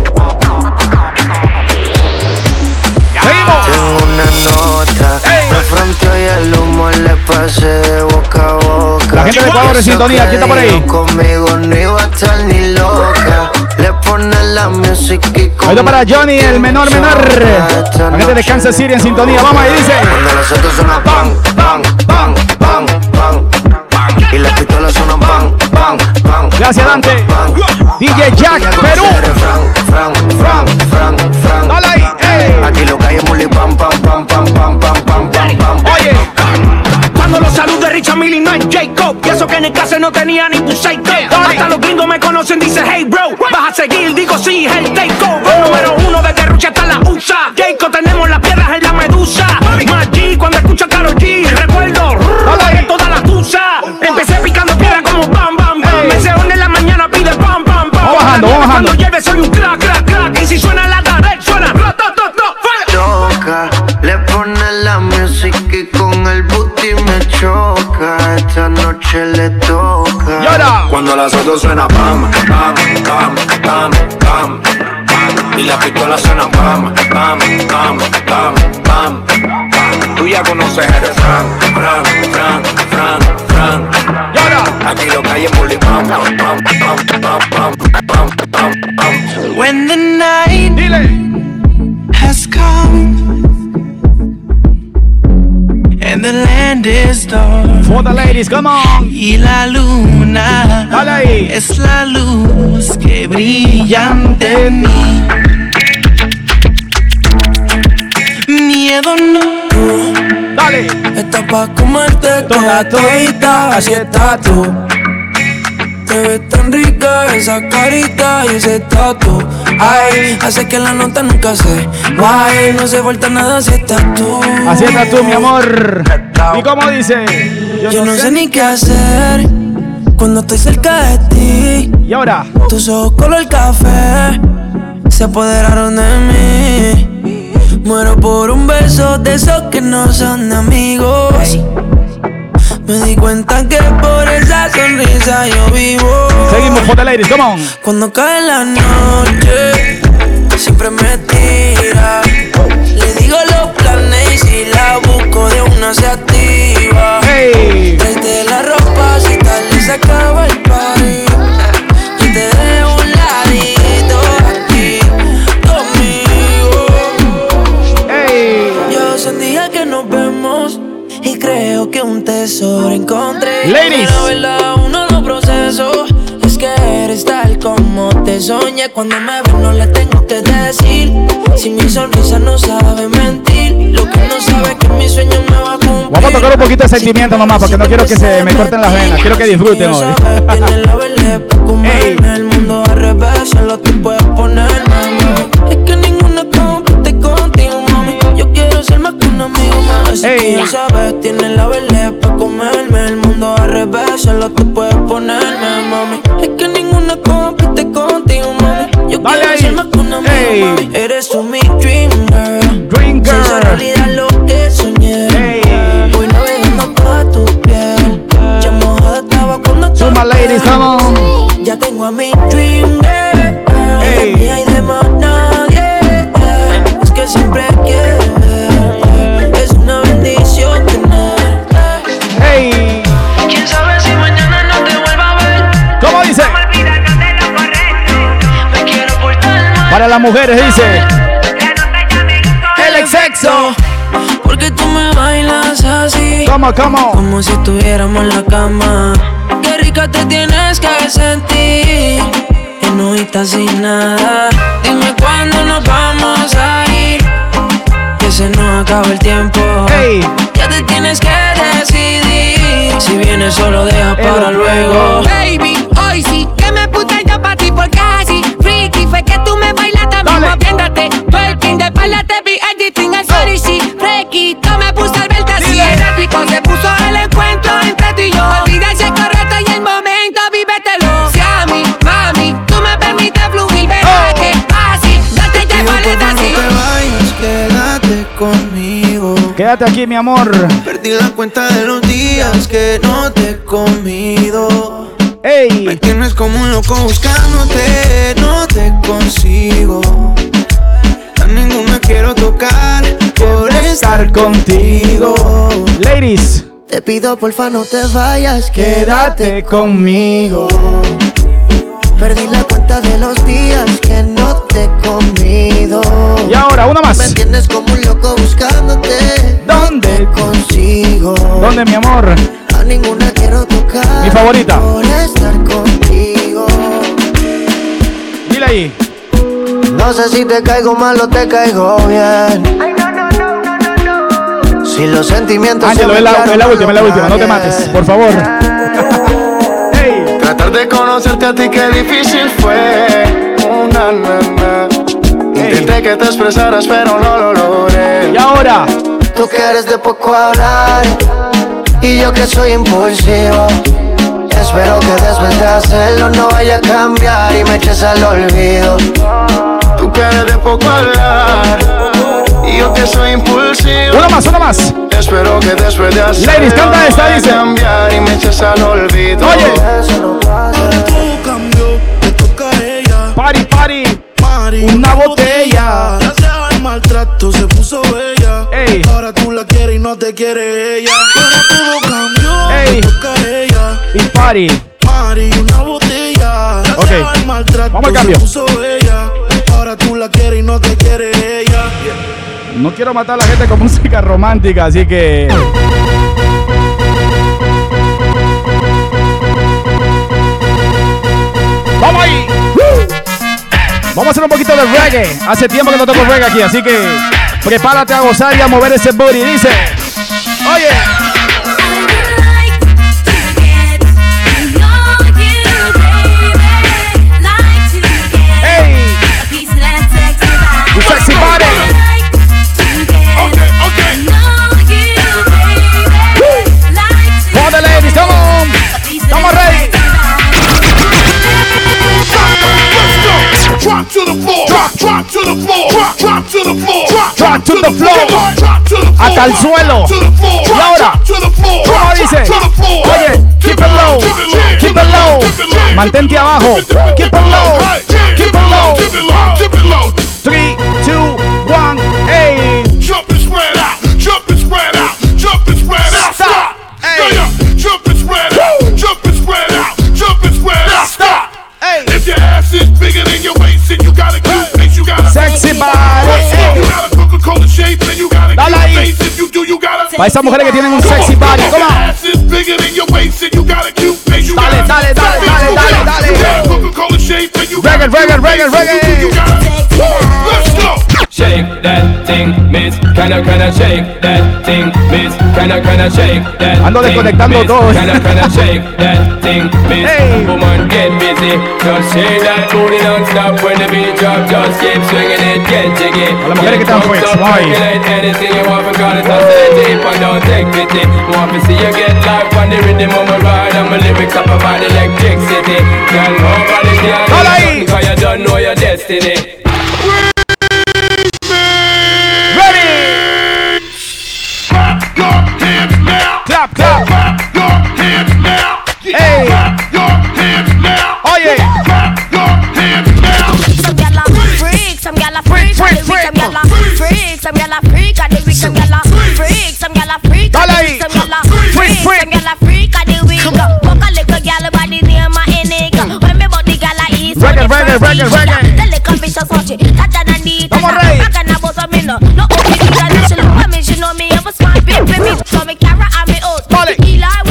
pasé de boca a boca. La gente de Ecuador en sintonía, ¿quién está por ahí? Conmigo no iba a estar ni loca. Le pone la música y con Esto para Johnny, el menor menor. La gente de Kansas City en sintonía. Vamos ahí, dice. Cuando los suenan pam. Y las pistolas suenan. Gracias, Dante. DJ Jack, Perú. Fran, Fran, Fran, Fran. Dale ahí, ey. Aquí lo es muli pam, pam, pam, pam, pam, pam, pam, pam, pam. Oye, Cuando los saludos de Richard Millie no es Jacob. Y eso que en el caso no tenía ni tu psycho Hasta los gringos me conocen, dice hey bro Vas a seguir, digo sí, es el takeover Número uno de Rucha hasta la USA. Jacob tenemos las piedras en la medusa. Más G cuando escucho a Karol G Recuerdo, en toda la tusa. Empecé picando piedra como bam, bam, bam. Me se une en la mañana, pide pam, pam, pam. Bajando, bajando. Cuando lleve soy un crack, crack, crack. Y si suena la noche le toca. Llora. Cuando las dos suena pam, pam, pam, pam, pam. Y la pistola suena pam, pam, pam, pam, pam. Tú ya conoces eres Fran, Fran, Fran, Fran, Fran. Llora. Aquí lo calle por pam, pam, pam, pam, pam, pam, pam, pam. When the night Dile. has come. The land is dark For the ladies, come on. y la luna Dale ahí. es la luz que brilla ante mí. Miedo no, Dale. está pa' comerte toda todita, así estás tú. Te ves tan esa carita y ese tatu. Ay, hace que la nota nunca se Ay, no se falta nada si estás tú. Así estás tú, mi amor. ¿Y cómo dice? Yo no sé ni qué hacer Cuando estoy cerca de ti. Y ahora, Tus ojos color café Se apoderaron de mí. Muero por un beso de esos que no son de amigos Me di cuenta que por esa sonrisa yo vivo. Seguimos the ladies, come on. Cuando cae la noche Siempre me tira. Le digo los planes y si la busco de una se activa. Hey. Tráete la ropa si tal se acaba el party Y te encontré. Ladies. La verdad, uno lo proceso. Es que eres tal como te soñé. Cuando me ves, no le tengo que decir. Si mi sonrisa no sabe mentir. Lo que no sabe es que mi sueño me va a cumplir. Vamos a tocar un poquito de sentimiento nomás, porque no quiero que se me corten las venas. Quiero que disfruten hoy. Comerme el mundo al revés. Solo tú puedes ponerme. Es que ninguna compite contigo, mami. Yo quiero ser más que un amigo más. Ya sabes, tiene la verdad comerme el mundo al revés. Solo tú puedes ponerme, mami. Es que ninguna compite contigo, mami. Yo quiero ser más que un amigo, mami. Eres tú mi dream las mujeres dice. El exceso. Porque tú me bailas así ¿Cómo, cómo? Como si estuviéramos en la cama. Qué rica te tienes que sentir. En no estás sin nada. Dime cuándo nos vamos a ir. Que se nos acaba el tiempo. Ya te tienes que decidir. Si vienes solo deja para luego. Baby, moviéndote Twerking de espalda te vi editing el sorry sí Fresquito me puse al verte así Eléctrico se puso el encuentro entre tú y yo Olvida ese correcto y el momento, vívetelo Si a mí, mami, tú me permites fluir Verás que así, no te llevo Cuando así te vayas, quédate conmigo Quédate aquí, mi amor. Perdí la cuenta de los días que no te he comido. Ey. Me tienes como un loco buscándote, no te consigo. A ninguna quiero tocar por estar contigo. Ladies. Te pido porfa no te vayas, Quédate conmigo. Perdí la cuenta de los días que no te he comido. Y ahora, una más. Me tienes como un loco buscándote. ¿Dónde? consigo. ¿Dónde, mi amor? A ninguna quiero tocar. Mi favorita. Por estar contigo. Dile ahí. No sé si te caigo mal o te caigo bien. Si los sentimientos Ángelo, se es la, es la última, es la no última. No te mates, por favor. Tratar de conocerte a ti qué difícil fue. Una nana. Intenté que te expresaras, pero no lo logré. Y ahora. Tú que eres de poco hablar y yo que soy impulsivo. Espero que después de hacerlo no vaya a cambiar y me eches al olvido. Tú que eres de poco hablar y yo que soy impulsivo. Una más, una más. Espero que después de hacerlo Ladies, canta esta, dice. cambiar y me eches al olvido. Oye. Todo cambió, te toca a ella. Party, party. Mari, Una botella. Gracias al maltrato se puso bella. Ey. Ahora tú la quieres y no te quiere ella. Pero todo cambió, Ey. te toca a ella. Y party. Mari, una botella. Gracias Ok. al maltrato Vamos al cambio. se puso bella. Tú la quieres y no te quiere ella. No quiero matar a la gente con música romántica, así que. ¡Vamos ahí! Vamos a hacer un poquito de reggae. Hace tiempo que no toco reggae aquí, así que prepárate a gozar y a mover ese booty. Dice: Oye, sexy body. For the ladies, come on. Estamos ready. Drop to the floor. Drop, drop to the floor. Drop, drop to the floor. Drop, Drop to the floor. Drop to the floor. Hasta el suelo. To the floor. Y ahora, Drop to the floor. ¿cómo dice? drop to the floor. Oye, keep it low, keep it low. Mantente abajo. Keep it low, keep it low. Keep it low. Keep it low. Three, two, one, hey. Jump and spread out, jump and spread out, jump and spread out. Stop. Hey. Yeah, yeah. Jump and spread out, jump and spread out, jump and spread out. Stop. Hey. If your ass is bigger than your waist, then you got a cute face. You got a sexy body. Hey. You got a Coca-Cola shape, then you got a cute face. If you do, you got a. Para esas mujeres que tienen un sexy body, come on. If your ass is bigger than your waist, you got a cute face. You dale, got a dale, dale, dale, dale, dale. Reggae, reggae. Reggae, reggae, Shake that thing, miss. Can I, can I shake that thing, miss? Can I, can I shake that Ando thing, desconectando miss? todo. Can I, can I shake that thing, miss? Hey. Woman, get busy. Just shake that booty non-stop when the beat drop. Just keep swinging it, get jiggy. A las mujeres que están pues, Up, vamos ahí. percolate anything you want, because it's set deep and don't take pity. Want to see you get life on the rhythm of my ride and my lyrics up about electricity. Girl, nobody can do Dale ahí. nothing 'cause you don't know your destiny. Freak, some gyal a freak, and the weak, some gyal a freak, some gyal a freak, and the weak, some gyal a Freak, some gyal a freak, and the weak. Fuck a little gyal by the name of Eniga. Mm. When me bought the gyal a east, Reggae, the reggae, reggae, reggae. The little bitch a such it, that and a neat. Vamos, Rey. I can about a minute. No the gyal she look at me, she know me have a smart big baby. So me carry on me out, Dale. heal her with it. When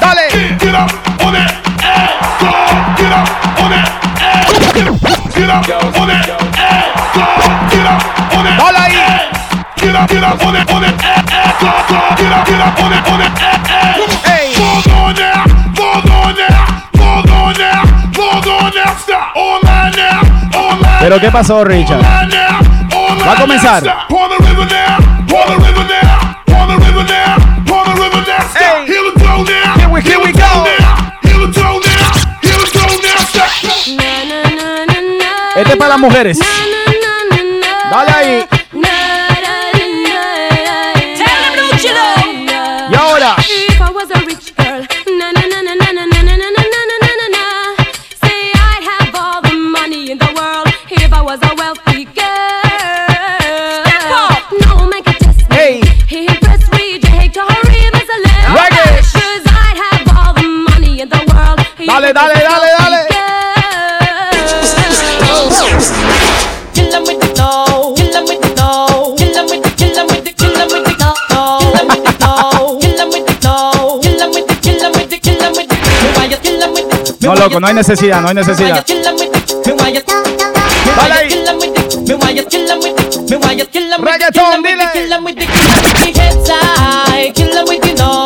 Dale. Ahí. Pero qué pasó, Richard? Va a comenzar. Este es para las mujeres. Dale ahí. No. With the no.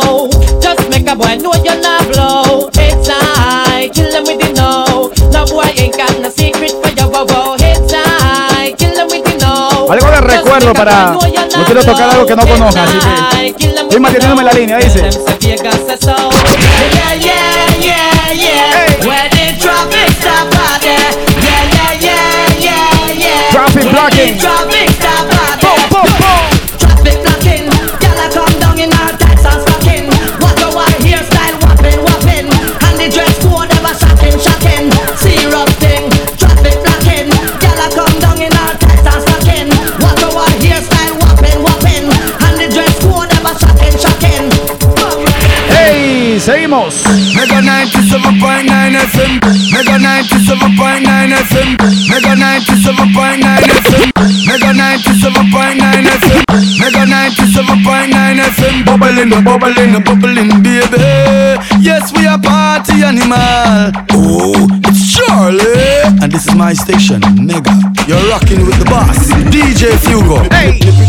High. Kill 'em with the no. Algo de recuerdo para. No quiero tocar algo que no conozca, así que. Estoy manteniéndome en la línea, dice. ¡Hey! Seguimos. Mega 97.9 FM. Mega 97.9 FM. Mega 97.9 FM. Mega 97.9 FM. Mega 97.9 FM. Bubbling, bubbling, bubbling, baby. Yes, we are party animal. Oh, it's Charlie. And this is my station, Mega. You're rocking with the boss, DJ Fugo.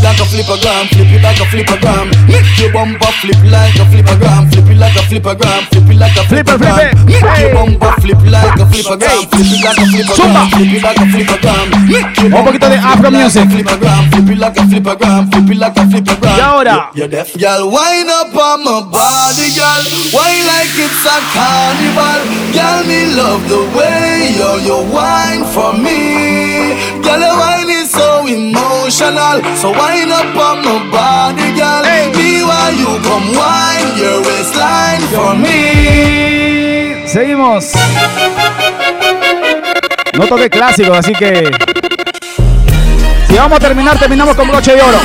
Like a flippergram, flip it like a flippergram. Make your bumper flip like a flippergram, flip it like a flippergram, flip it like a Flip it, flip flippergram. it. Make your bumper flip like a flippergram, flip it like a Zumba. flippergram, flip it like a flippergram. Make your Un poquito de bumper flip like a flippergram, flip it like a flippergram, flip it like a flippergram. Y ahora. You- You're deaf, girl. Wind up on my body, girl. Wine like it's a carnival. Girl, me love the way you you wine for me. Girl, your wine is so emotional. So wind up on my body, girl. Hey. Me while you come your waistline for me. Seguimos. No toqué clásicos, así que. Si vamos a terminar, terminamos con broche de oro.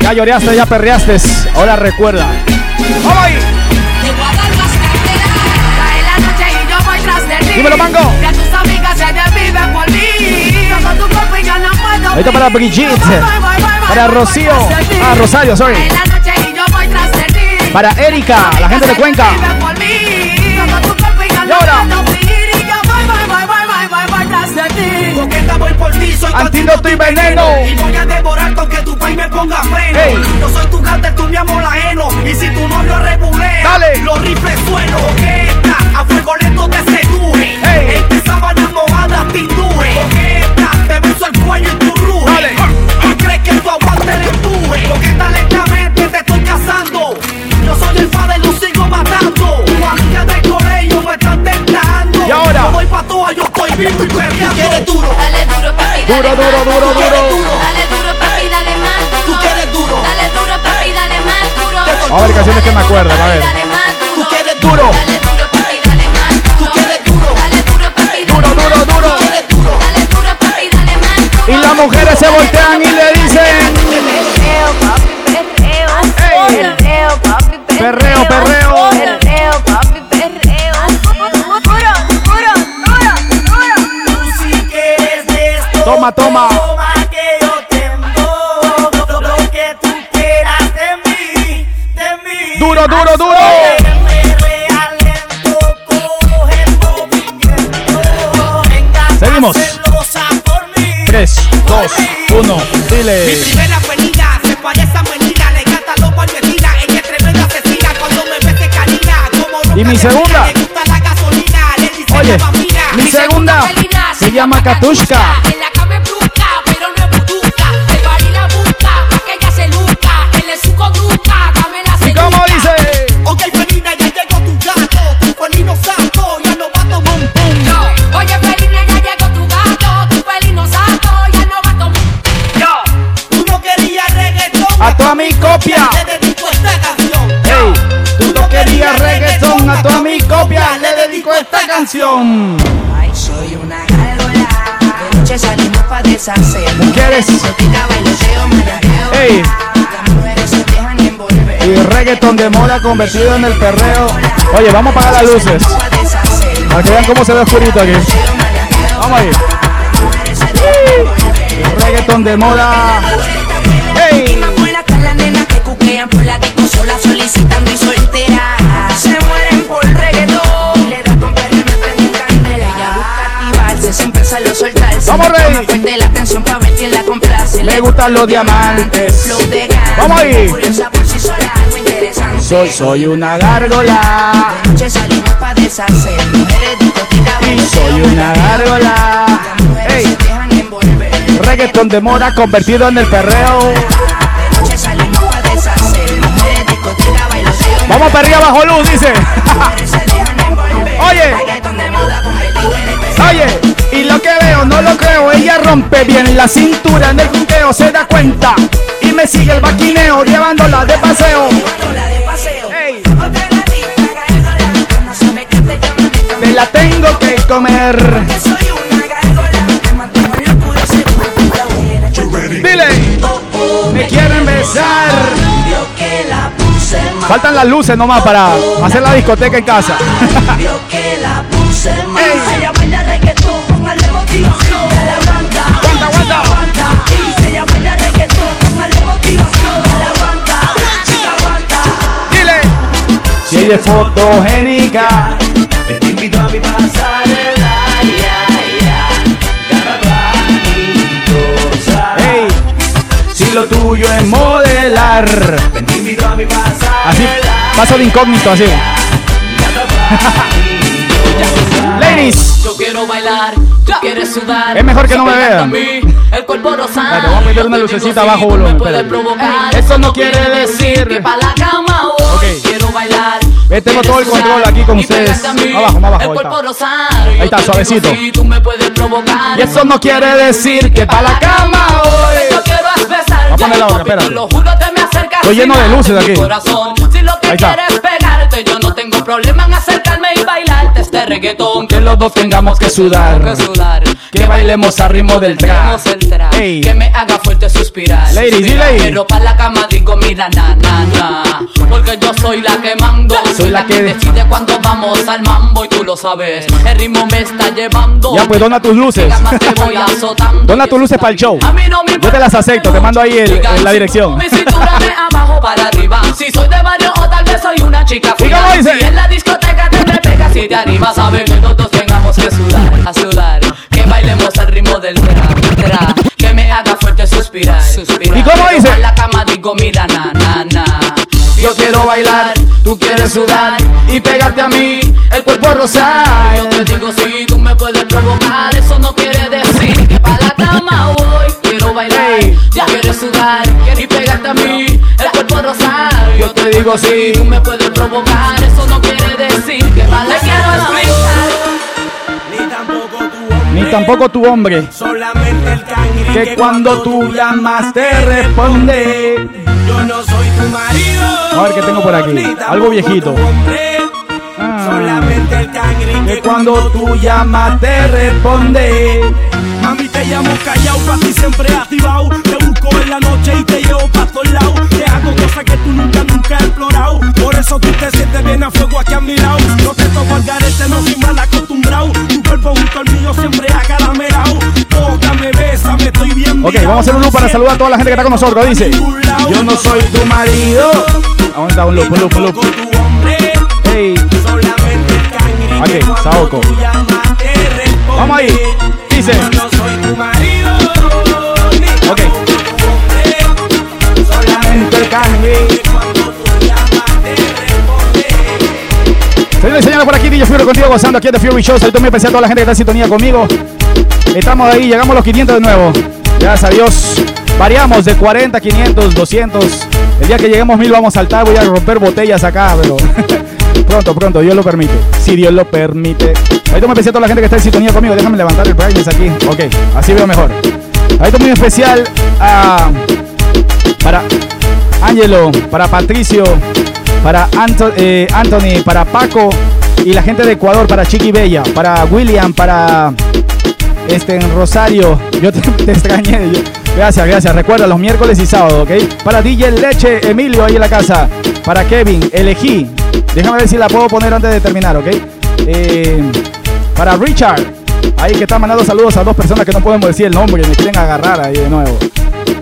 Ya lloreaste, ya perreaste. Ahora recuerda. ¡Vamos ahí! Dímelo, mango. Está para Brigitte. Para Rocío. Ah, Rosario, sorry. Para Erika, la gente de Cuenca. Antídoto y veneno. Y voy a devorar con que tu país me ponga freno. Yo soy tu gata, tú mi amor ajeno. Y si tu novio rebulea, Dale. los rifles suelo. Coqueta, a fuego lento te seduje. Tu sábana mojada te induje. Coqueta, te beso el cuello y tu Coqueta, lentamente te estoy cazando. Yo soy el padre, lo sigo matando. Tu amiga del colegio me están tentando. ¿Y ahora? Yo voy pa' toa, yo estoy vivo y perreando. ¿Quieres duro? Dale duro, papi, dale Duro, duro, más duro, duro. Dale duro, papi, dale más duro. ¿Tú quieres duro? Dale duro, papi, dale más duro. Vamos a ver canciones que me acuerdo, a ver. ¿Tú duro. quieres Duro. Dale duro, papi, dale más duro. ¿Tú quieres duro? Dale duro, papi, Duro, duro, duro. ¿Quieres duro? Dale duro, papi, dale más duro. Y las mujeres se voltean y le dicen. Perreo, perreo. Perreo. Duro, duro, duro. Toma, toma. Que yo lo que tú quieras de mí. Duro, duro, duro. Seguimos. celosa por mí. 3, 2, 1. Mi Dile. ¿Y mi segunda? Oye, mi segunda se llama Katushka. ¿Y cómo dice? Ok, Felina, ya llegó tu gato, tu felino santo, ya no va a tomar un pum. Oye, Felina, ya llegó tu gato. Tu felino saco, ya no va a tomar. Yo, tú no querías reggaetón, A tu mi copia. Canción. Ay, soy una gárgola. De noche salimos pa' deshacer. Mujeres. Exótica, bailoteo, manajeo. Ey. Las mujeres se dejan envolver. Y reggaetón de moda convertido en el perreo. Oye, vamos a apagar las luces. Para que vean cómo se ve oscurito aquí. Vamos ahí. Y reggaetón de moda. Hey. Vamos, Rey. Toma fuerte la atención pa' ver quién la complace. Le gustan los diamantes. De. Vamos ahí. Soy, soy una gárgola. De noche salimos pa' deshacer. Mujeres discoteca, Y soy una gárgola. Las mujeres Ey. se dejan envolver. Reggaetón de moda convertido en el perreo. De noche salimos pa' deshacer. Mujeres discoteca, bailoteo, Vamos para arriba bajo luz, dice. mujeres no lo creo, ella rompe bien la cintura en el junteo, se da cuenta y me sigue el vaquineo, llevándola de paseo. Ey. Me la tengo que comer. Dile, me quieren besar. Faltan las luces nomás para hacer la discoteca en casa. Ey. Es fotogénica, Te invito a mi pasarela, ya, ya. Hey, si lo tuyo es modelar. Te invito a mi pasarela. Así, paso de incógnito, así. Ladies, Yo quiero bailar, tú quieres sudar. Es mejor que no me vean. a mí, El cuerpo rosado. Espérate, vamos a meter una lucecita sí, bajo tú me volumen, puedes espérate. provocar. Eso no quiere decir- Que pa' la cama voy. Ok. Quiero bailar. Ve, tengo todo el control aquí con ustedes. mí, Abajo, más abajo, ahí está. suavecito. y eso no quiere decir que para la cama hoy. Voy a poner la otra, espérate. Estoy lleno de luces aquí. Lo que Ahí está. Problema en acercarme y bailarte este reggaetón. Que los dos tengamos que sudar. Que sudar. Que bailemos a ritmo del trap. Ey. Que me haga fuerte suspirar. Ladies, suspirar. sí, ladies. Pero pa' la cama digo, mira, na, na, na. Porque yo soy la que mando. Soy la que decide cuando vamos al mambo y tú lo sabes. El ritmo me está llevando. Ya, pues dona tus luces. Te voy azotando. Dona tus luces para el show. A mí no me Yo te las acepto, te mando ahí el- el- la dirección. Mi cintura de abajo para arriba. Si soy de barrio o tal vez soy una chica ¿Y fina. cómo dice? Si en la discoteca te repegas si te animas, sabes que todos tengamos que sudar, a sudar. Que bailemos al ritmo del trap. Que me haga fuerte suspirar, suspirar. ¿Y cómo dice? pa' la cama digo, mira, na, na, na. Yo quiero bailar, tú quieres sudar y pegarte a mí, el cuerpo rosar. Yo te digo si tú me puedes provocar, eso no quiere decir que para la cama voy. Quiero bailar, ya quieres sudar y pegarte a mí, el cuerpo rosar. Yo te digo si tú me puedes provocar, eso no quiere decir que para la cama Ni tampoco tu hombre. Solamente el cangri Que cuando tú llamas te responde. Yo no soy tu marido. A ver qué tengo por aquí. Algo viejito. Ah. Solamente el cangri Que cuando tú llamas te responde. Mami, te llamo callao, pa' ti siempre activado. Te en la noche y te llevo pa' todos lados. Te hago cosas que tú nunca, nunca has explorado. Por eso tú te sientes bien a fuego aquí a mi lado. No te toco al garete, no soy mal acostumbrado. Tu cuerpo junto al mío siempre acaramelao. Tócame, bésame, estoy bien Ok, vamos a hacer un loop para saludar a toda la gente que está con nosotros. Dice: Yo no soy tu marido. Vamos a un loop, un loop, un loop. Hey. Ok, Saoko. Vamos ahí. Dice. Señores y por aquí DJ Fury contigo gozando aquí en The Fury Show. Saludos muy especial a toda la gente que está en sintonía conmigo. Estamos ahí, llegamos a los 500 de nuevo. Gracias a Dios. Variamos de 40, 500, 200. El día que lleguemos 1000 vamos a saltar. Voy a romper botellas acá, pero pronto, pronto, Dios lo permite. Si Dios lo permite. Ahí muy especial a toda la gente que está en sintonía conmigo. Déjame levantar el brightness aquí. Ok, así veo mejor. Ahí muy especial a para Angelo, para Patricio, para eh, Anthony, para Paco y la gente de Ecuador, para Chiqui Bella, para William, para este Rosario. Yo te, extrañé. yo- gracias, gracias. Recuerda los miércoles y sábado, ¿ok? Para DJ Leche, Emilio ahí en la casa. Para Kevin, elegí. Déjame ver si la puedo poner antes de terminar, ¿ok? Eh, para Richard, ahí que está mandando saludos a dos personas que no podemos decir el nombre me quieren agarrar ahí de nuevo.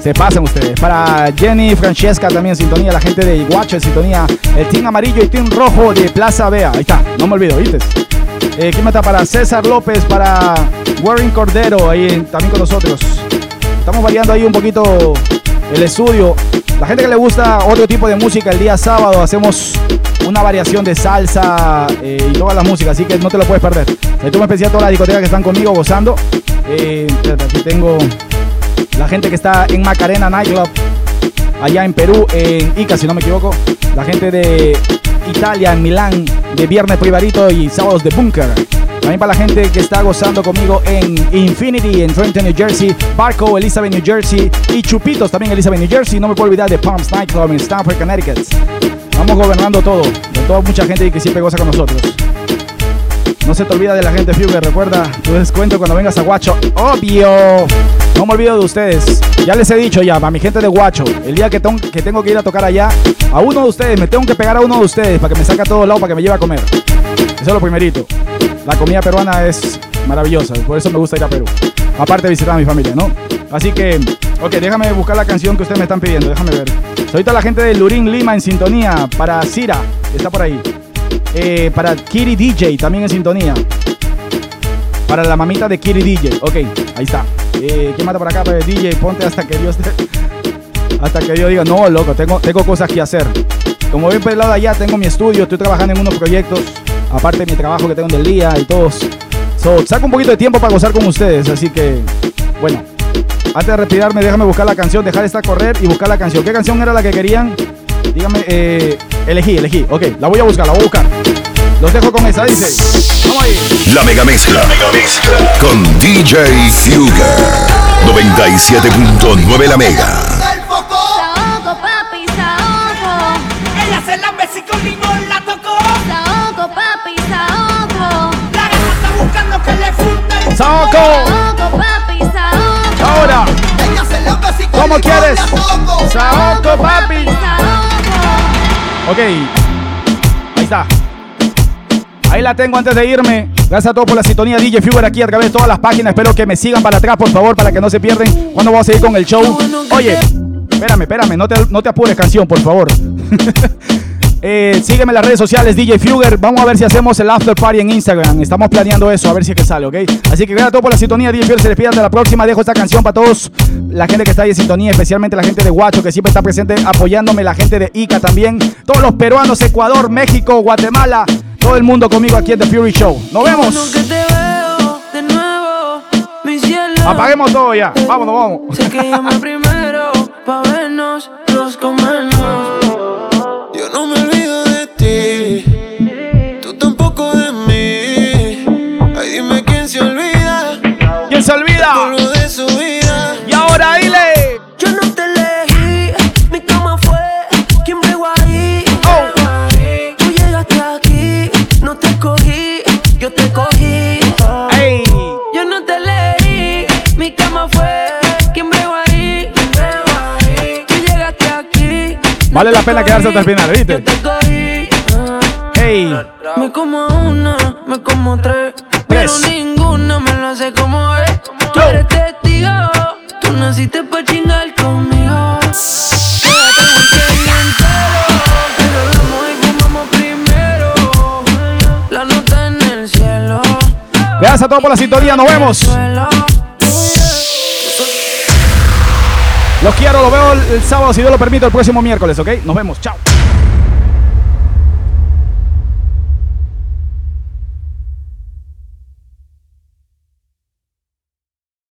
Se pasen ustedes. Para Jenny, Francesca también sintonía, la gente de Iguacho en sintonía, el team amarillo y team rojo de Plaza Vea. Ahí está, no me olvido, ¿viste? Eh, ¿Quién está? Para César López, para Warren Cordero, ahí también con nosotros. Estamos variando ahí un poquito el estudio. La gente que le gusta otro tipo de música, el día sábado hacemos una variación de salsa eh, y toda la música, así que no te lo puedes perder. Me especial a todas las discotecas que están conmigo gozando. Eh, aquí tengo la gente que está en Macarena Nightclub, allá en Perú, en Ica, si no me equivoco. La gente de Italia, en Milán, de viernes privarito y sábados de Bunker. También para la gente que está gozando conmigo en Infinity, en Trenton, New Jersey, Barco, Elizabeth, New Jersey y Chupitos también Elizabeth, New Jersey. No me puedo olvidar de Palms Nightclub en Stamford, Connecticut. Vamos gobernando todo, de toda mucha gente que siempre goza con nosotros. No se te olvida de la gente Fugue, recuerda tu descuento cuando vengas a Guacho. Obvio. No me olvido de ustedes. Ya les he dicho ya, a mi gente de Guacho, el día que, que tengo que ir a tocar allá, a uno de ustedes, me tengo que pegar a uno de ustedes para que me saque a todos lados, para que me lleve a comer. Eso es lo primerito. La comida peruana es maravillosa, por eso me gusta ir a Perú. Aparte de visitar a mi familia, ¿no? Así que, ok, déjame buscar la canción que ustedes me están pidiendo, déjame ver. Ahorita la gente de Lurín Lima en sintonía, para Cira, está por ahí. Eh, para Kiri DJ, también en sintonía. Para la mamita de Kiri DJ, ok, ahí está. Eh, ¿Quién mata por acá? Pues, DJ, ponte hasta que Dios te... Hasta que Dios diga, no, loco, tengo, tengo cosas que hacer. Como ven por allá, tengo mi estudio, estoy trabajando en unos proyectos, aparte de mi trabajo que tengo del día y todos. So, saco un poquito de tiempo para gozar con ustedes, así que, bueno, antes de retirarme, déjame buscar la canción, dejar esta correr y buscar la canción. ¿Qué canción era la que querían? Dígame, eh, elegí, elegí, ok, la voy a buscar, la voy a buscar. Los dejo con esa, dice. Vamos ahí. La mega mezcla. Con DJ Fugger. 97.9 la mega. Ok. Ahí está. Ahí la tengo antes de irme. Gracias a todos por la sintonía DJ Figure aquí a través de todas las páginas. Espero que me sigan para atrás, por favor, para que no se pierden cuando vamos a seguir con el show. Oye, espérame, espérame, no te, no te apures, canción, por favor. Eh, sígueme en las redes sociales, DJ Fugger. Vamos a ver si hacemos el after party en Instagram. Estamos planeando eso, a ver si es que sale, ¿ok? Así que gracias a todos por la sintonía. DJ Fugger se despide hasta la próxima. Dejo esta canción para todos. La gente que está ahí en sintonía, especialmente la gente de Guacho, que siempre está presente apoyándome. La gente de Ica también. Todos los peruanos, Ecuador, México, Guatemala. Todo el mundo conmigo aquí en The Fury Show. Nos vemos. Apaguemos todo ya. Vámonos, vamos. Sé que primero pa' vernos, los comernos. Yo no me olvido Vale la pena quedarse hasta el final, ¿viste? Hey. Me como una, me como tres, pero ninguna me lo hace como es. Tú eres testigo, tú naciste pa' chingar conmigo. Quédate en el que entero, pero damos y fumamos primero. La nota en el cielo. Gracias a todos por la sintonía. Nos vemos. Los quiero, los veo el, sábado, si Dios lo permite, el próximo miércoles, ¿ok? Nos vemos, chao.